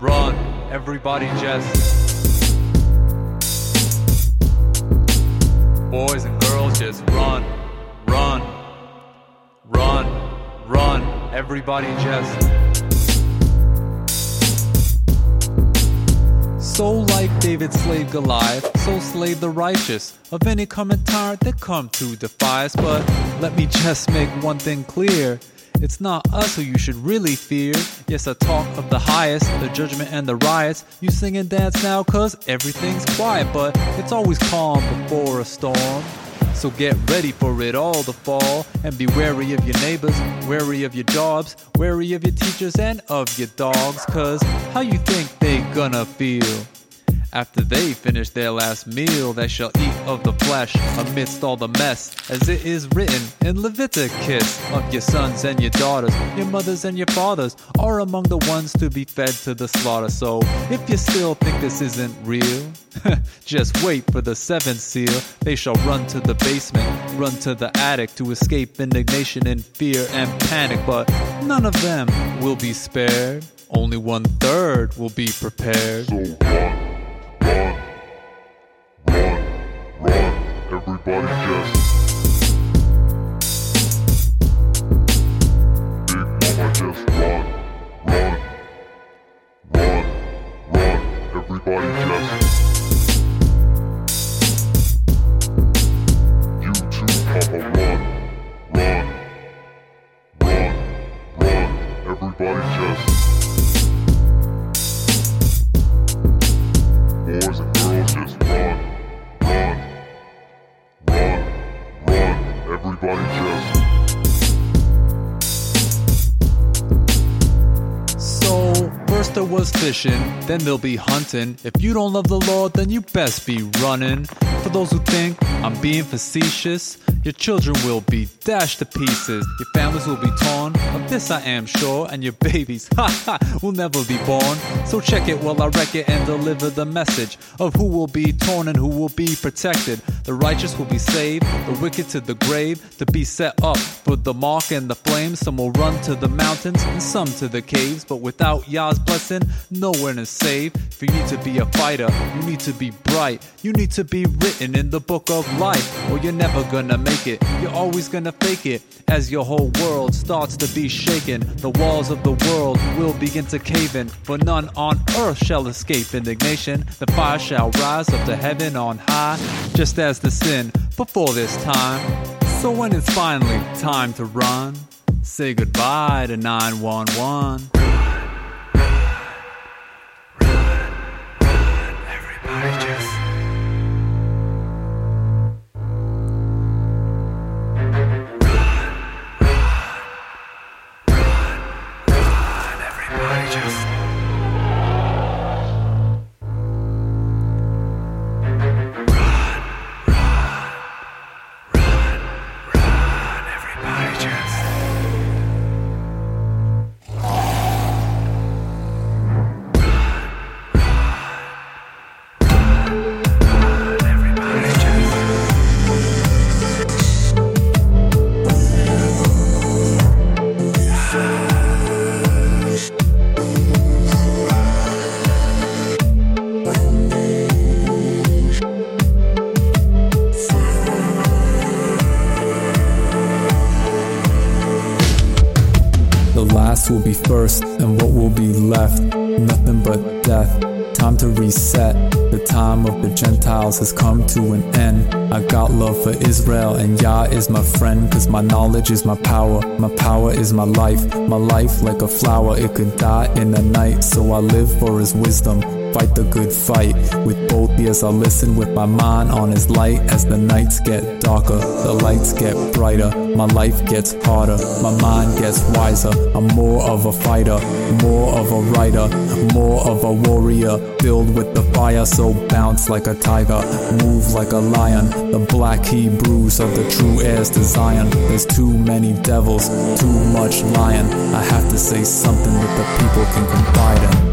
run. Everybody just. Boys and girls just run, run, run, run. Everybody just. So like David slayed Goliath, so slave the righteous of any coming tyrant that come to defy us. But let me just make one thing clear. It's not us who you should really fear. Yes, I talk of the highest, the judgment and the riots. You sing and dance now cause everything's quiet, but it's always calm before a storm. So get ready for it all to fall and be wary of your neighbors, wary of your jobs, wary of your teachers and of your dogs. Cause how you think they gonna feel? After they finish their last meal, they shall eat of the flesh amidst all the mess, as it is written in Leviticus. Of your sons and your daughters, your mothers and your fathers are among the ones to be fed to the slaughter. So if you still think this isn't real, just wait for the seventh seal. They shall run to the basement, run to the attic to escape indignation and fear and panic, but none of them will be spared. Only one third will be prepared. So run, run, run, run. Everybody just. Fishing, then they'll be hunting. If you don't love the Lord, then you best be running. For those who think I'm being facetious, your children will be dashed to pieces. Your families will be torn, of this I am sure, and your babies, ha ha, will never be born. So check it while I wreck it and deliver the message of who will be torn and who will be protected. The righteous will be saved, the wicked to the grave, to be set up for the mark and the flame. Some will run to the mountains and some to the caves, but without Yah's blessing, no one is saved. If you need to be a fighter, you need to be bright, you need to be written in the book of life, or you're never gonna make it. You're always gonna fake it as your whole world starts to be shaken. The walls of the world will begin to cave in, for none on earth shall escape indignation. The fire shall rise up to heaven on high, just as the sin before this time. So when it's finally time to run, say goodbye to 911. Everybody to an end. I got love for Israel, and Yah is my friend. Cause my knowledge is my power. My power is my life. My life, like a flower, it could die in the night. So I live for his wisdom. Fight the good fight. With both ears, I listen with my mind on his light. As the nights get darker, the lights get brighter. My life gets harder, my mind gets wiser. I'm more of a fighter, more of a writer, more of a warrior. Filled with the fire, so bounce like a tiger, move like a lion. The black Hebrews of the true heirs to Zion. There's too many devils, too much lying. I have to say something that the people can confide in.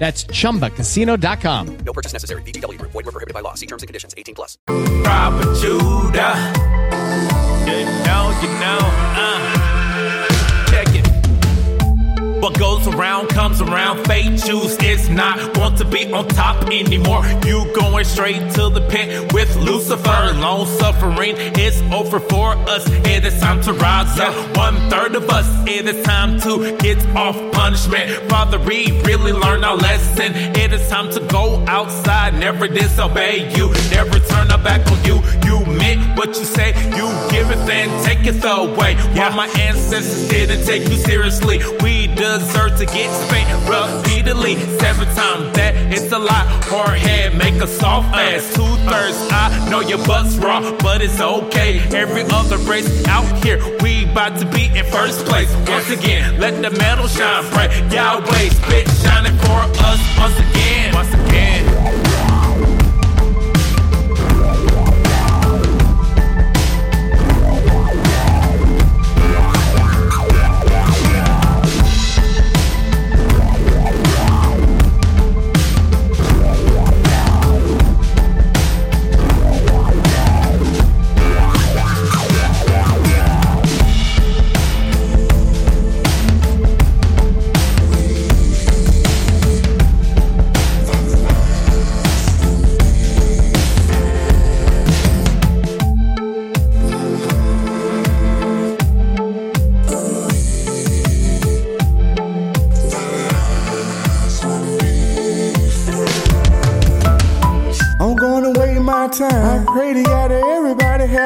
That's chumbacasino.com. No purchase necessary. VGW Group. Void were prohibited by law. See terms and conditions. 18 plus. Robert Judah. You know, you know, uh. What goes around comes around. Fate choose it's not want to be on top anymore. You going straight to the pit with Lucifer. Long suffering is over for us. It is time to rise up. One third of us. It is time to get off punishment. Father, we really learn our lesson. It is time to go outside. Never disobey you. Never turn our back on you. You meant what you say. You give it then take it away. While my ancestors didn't take you seriously, we deserve to get spanked repeatedly. Seven times that it's a lot. Hard head make a soft uh. ass. Two thirds. I know your butt's raw, but it's okay. Every other race out here, we about to be in first place. Once again, let the metal shine bright. Yahweh spit shining for us once again. Once again.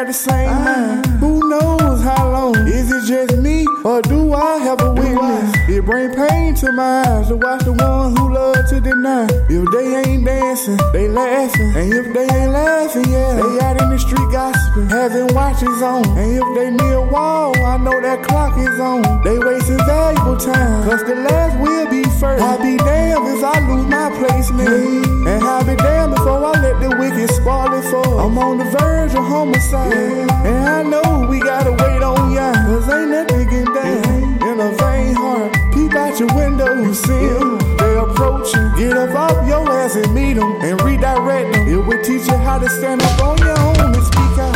The same mind. Who knows how long? Is it just me or do I have a witness? Bring pain to my eyes to watch the ones who love to deny. If they ain't dancing, they laughing. And if they ain't laughing, yeah, they out in the street gossiping, having watches on. And if they near a wall, I know that clock is on. They wasting valuable time, cause the last will be first. I'll be damned if I lose my placement. And I'll be damned before I let the wicked spoil it for. I'm on the verge of homicide. And I know we gotta wait on ya. Cause ain't nothing getting down out your window, you see 'em. They approach you. Get up off your ass and meet 'em and redirect them. It will teach you how to stand up on your own and speak out.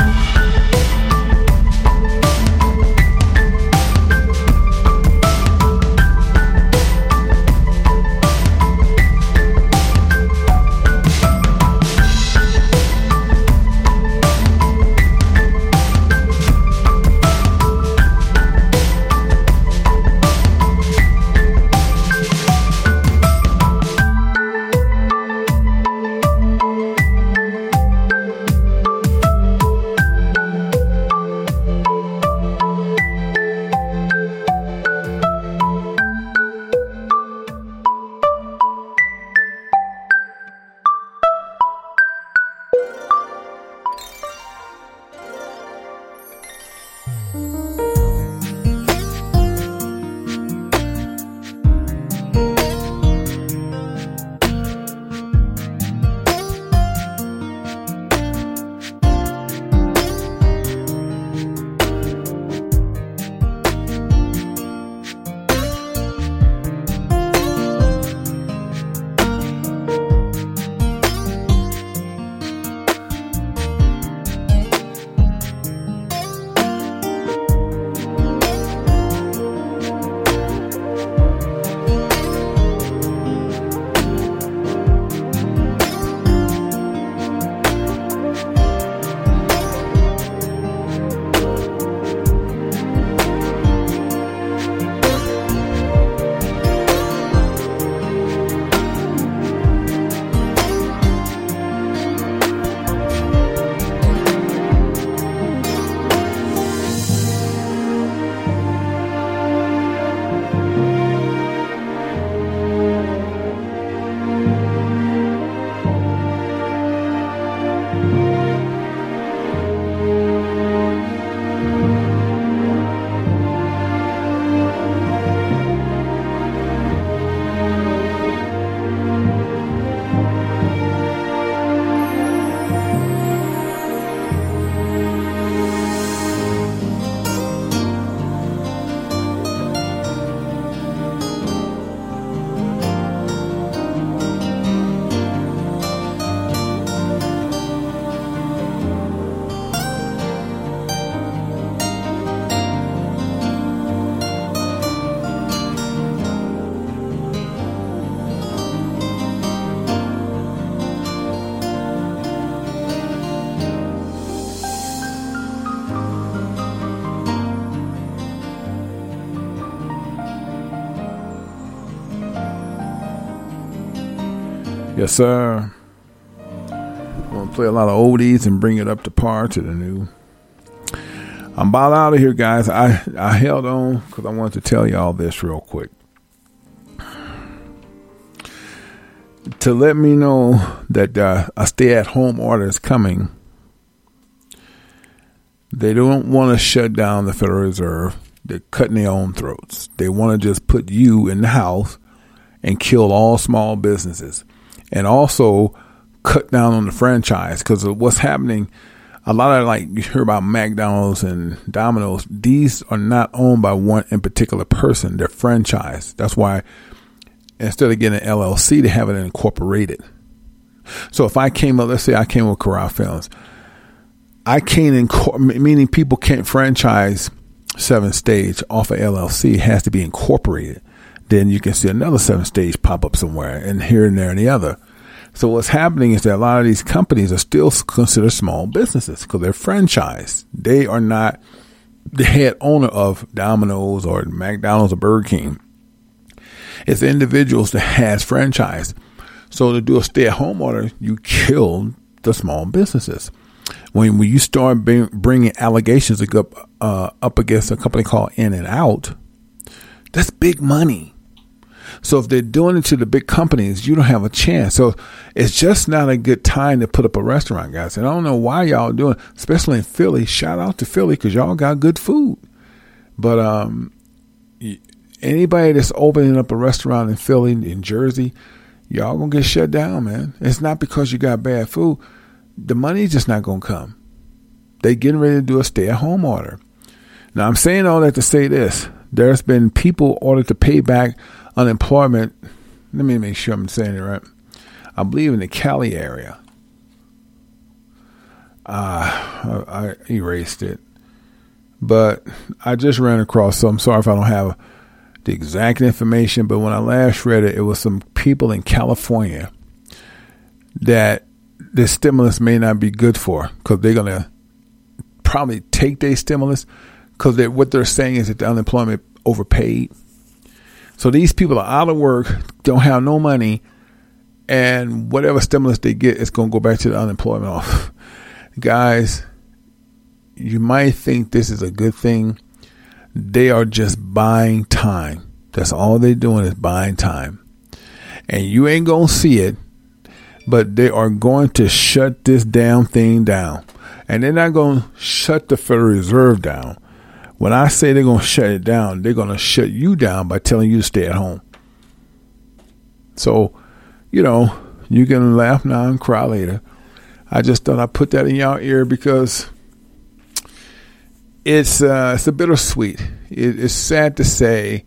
Yes, sir. I'm gonna play a lot of oldies and bring it up to par to the new. I'm about out of here, guys. I I held on because I wanted to tell y'all this real quick. To let me know that uh, a stay-at-home order is coming. They don't want to shut down the Federal Reserve. They're cutting their own throats. They want to just put you in the house and kill all small businesses and also cut down on the franchise because of what's happening. A lot of like you hear about McDonald's and Domino's. These are not owned by one in particular person. They're franchise. That's why instead of getting an LLC, they have it incorporated. So if I came up, let's say I came with Corral Films, I can't incorporate, meaning people can't franchise Seven Stage off of LLC. It has to be incorporated then you can see another seven stage pop up somewhere and here and there and the other. So what's happening is that a lot of these companies are still considered small businesses because they're franchised. They are not the head owner of Domino's or McDonald's or Burger King. It's individuals that has franchise. So to do a stay at home order, you kill the small businesses. When, when you start bringing allegations up, uh, up against a company called In and Out, that's big money. So if they're doing it to the big companies, you don't have a chance. So it's just not a good time to put up a restaurant, guys. And I don't know why y'all doing, especially in Philly. Shout out to Philly because y'all got good food. But um, anybody that's opening up a restaurant in Philly, in Jersey, y'all gonna get shut down, man. It's not because you got bad food. The money's just not gonna come. They getting ready to do a stay at home order. Now I'm saying all that to say this. There's been people ordered to pay back unemployment. Let me make sure I'm saying it right. I believe in the Cali area. Uh, I, I erased it. But I just ran across, so I'm sorry if I don't have the exact information. But when I last read it, it was some people in California that the stimulus may not be good for because they're going to probably take their stimulus because what they're saying is that the unemployment overpaid. So these people are out of work, don't have no money, and whatever stimulus they get is going to go back to the unemployment off. Guys, you might think this is a good thing. They are just buying time. That's all they're doing is buying time. And you ain't going to see it, but they are going to shut this damn thing down. And they're not going to shut the Federal Reserve down. When I say they're going to shut it down, they're going to shut you down by telling you to stay at home. So, you know, you can laugh now and cry later. I just thought I'd put that in y'all ear because it's uh, it's a bittersweet. It, it's sad to say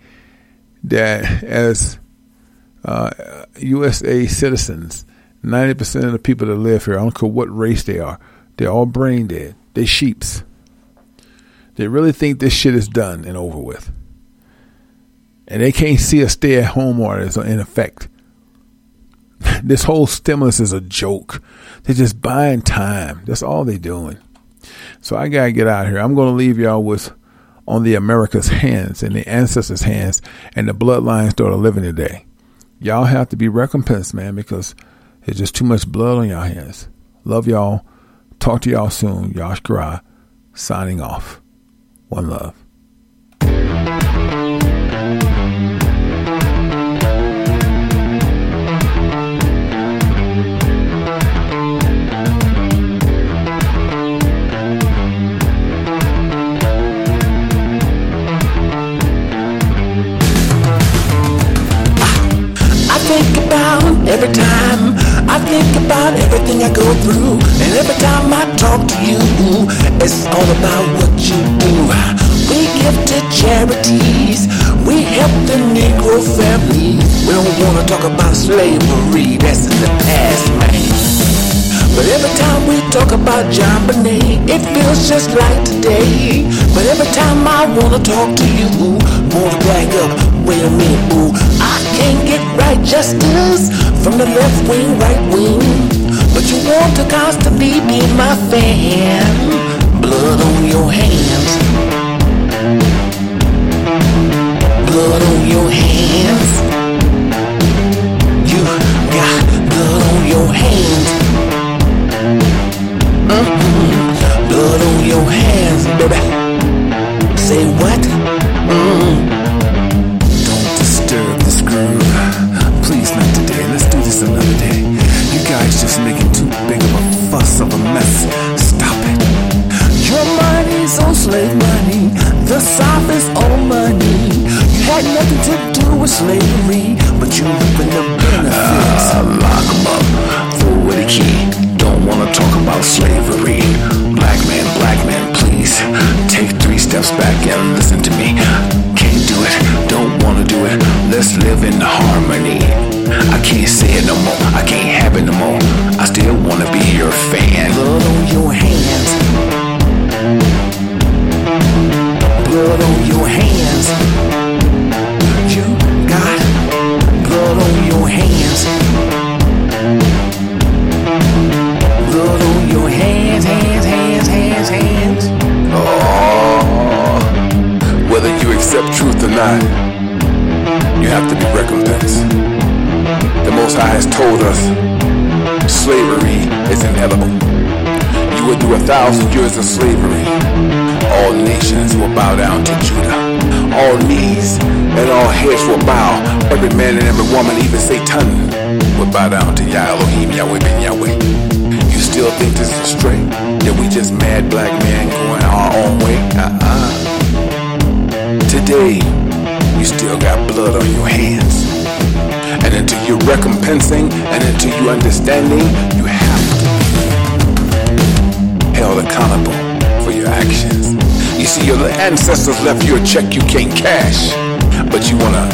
that as uh, USA citizens, ninety percent of the people that live here, I don't care what race they are, they're all brain dead. They're sheeps. They really think this shit is done and over with. And they can't see a stay at home order in effect. this whole stimulus is a joke. They're just buying time. That's all they're doing. So I gotta get out of here. I'm gonna leave y'all with on the America's hands and the ancestors' hands and the bloodlines that are living today. Y'all have to be recompensed, man, because there's just too much blood on y'all hands. Love y'all. Talk to y'all soon. Yash Kara, signing off. One love. I think about every time. I think about everything I go through. And every time I talk to you, it's all about what We help the Negro families. We don't want to talk about slavery. That's in the past, man. But every time we talk about John Bonet, it feels just like today. But every time I wanna talk to you, wanna back up, wait a minute, boo. I can't get right justice from the left wing, right wing. But you want to constantly be my fan. Blood on your hands. blood on your hands. You got blood on your hands. Mm-hmm. Blood on your hands, baby. Say what? Mm-hmm. Don't disturb this groove. Please, not today. Let's do this another day. You guys just making. Slavery, but you reaping the benefits. Uh, lock 'em up, throw away the key. Don't wanna talk about slavery. Black man, black man, please take three steps back and listen to me. Can't do it, don't wanna do it. Let's live in harmony. I can't say it no more. I can't you have to be recompensed. The Most High has told us slavery is inevitable. You will do a thousand years of slavery. All nations will bow down to Judah. All knees and all heads will bow. Every man and every woman, even Satan, will bow down to Yah Elohim, Yahweh Ben Yahweh. You still think this is straight? That we just mad black men going our own way? Uh-uh. Today, you still got blood on your hands. And until you're recompensing and until you're understanding, you have to be held accountable for your actions. You see, your ancestors left you a check you can't cash, but you want to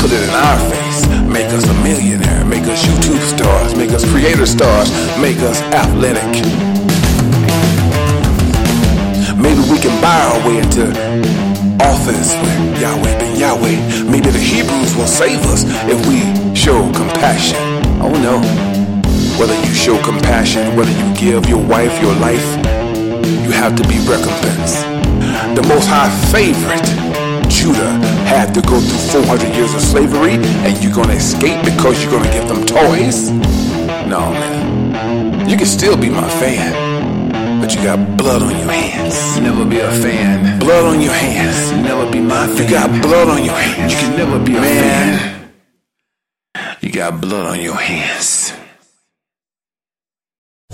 put it in our face, make us a millionaire, make us YouTube stars, make us creator stars, make us athletic. Maybe we can buy our way into office with Yahweh Yahweh. Maybe the Hebrews will save us if we show compassion. Oh no. Whether you show compassion, whether you give your wife your life, you have to be recompensed. The Most High favorite, Judah, had to go through 400 years of slavery, and you're gonna escape because you're gonna give them toys? No, man. You can still be my fan, but you got blood on your hands. Never be a fan. Blood on your hands. Never be my fan. You got blood on your hands. You can never be a man. You got blood on your hands.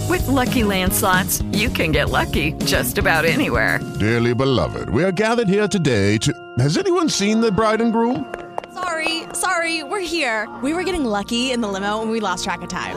With Lucky Land slots, you can get lucky just about anywhere. Dearly beloved, we are gathered here today to. Has anyone seen the bride and groom? Sorry, sorry, we're here. We were getting lucky in the limo and we lost track of time.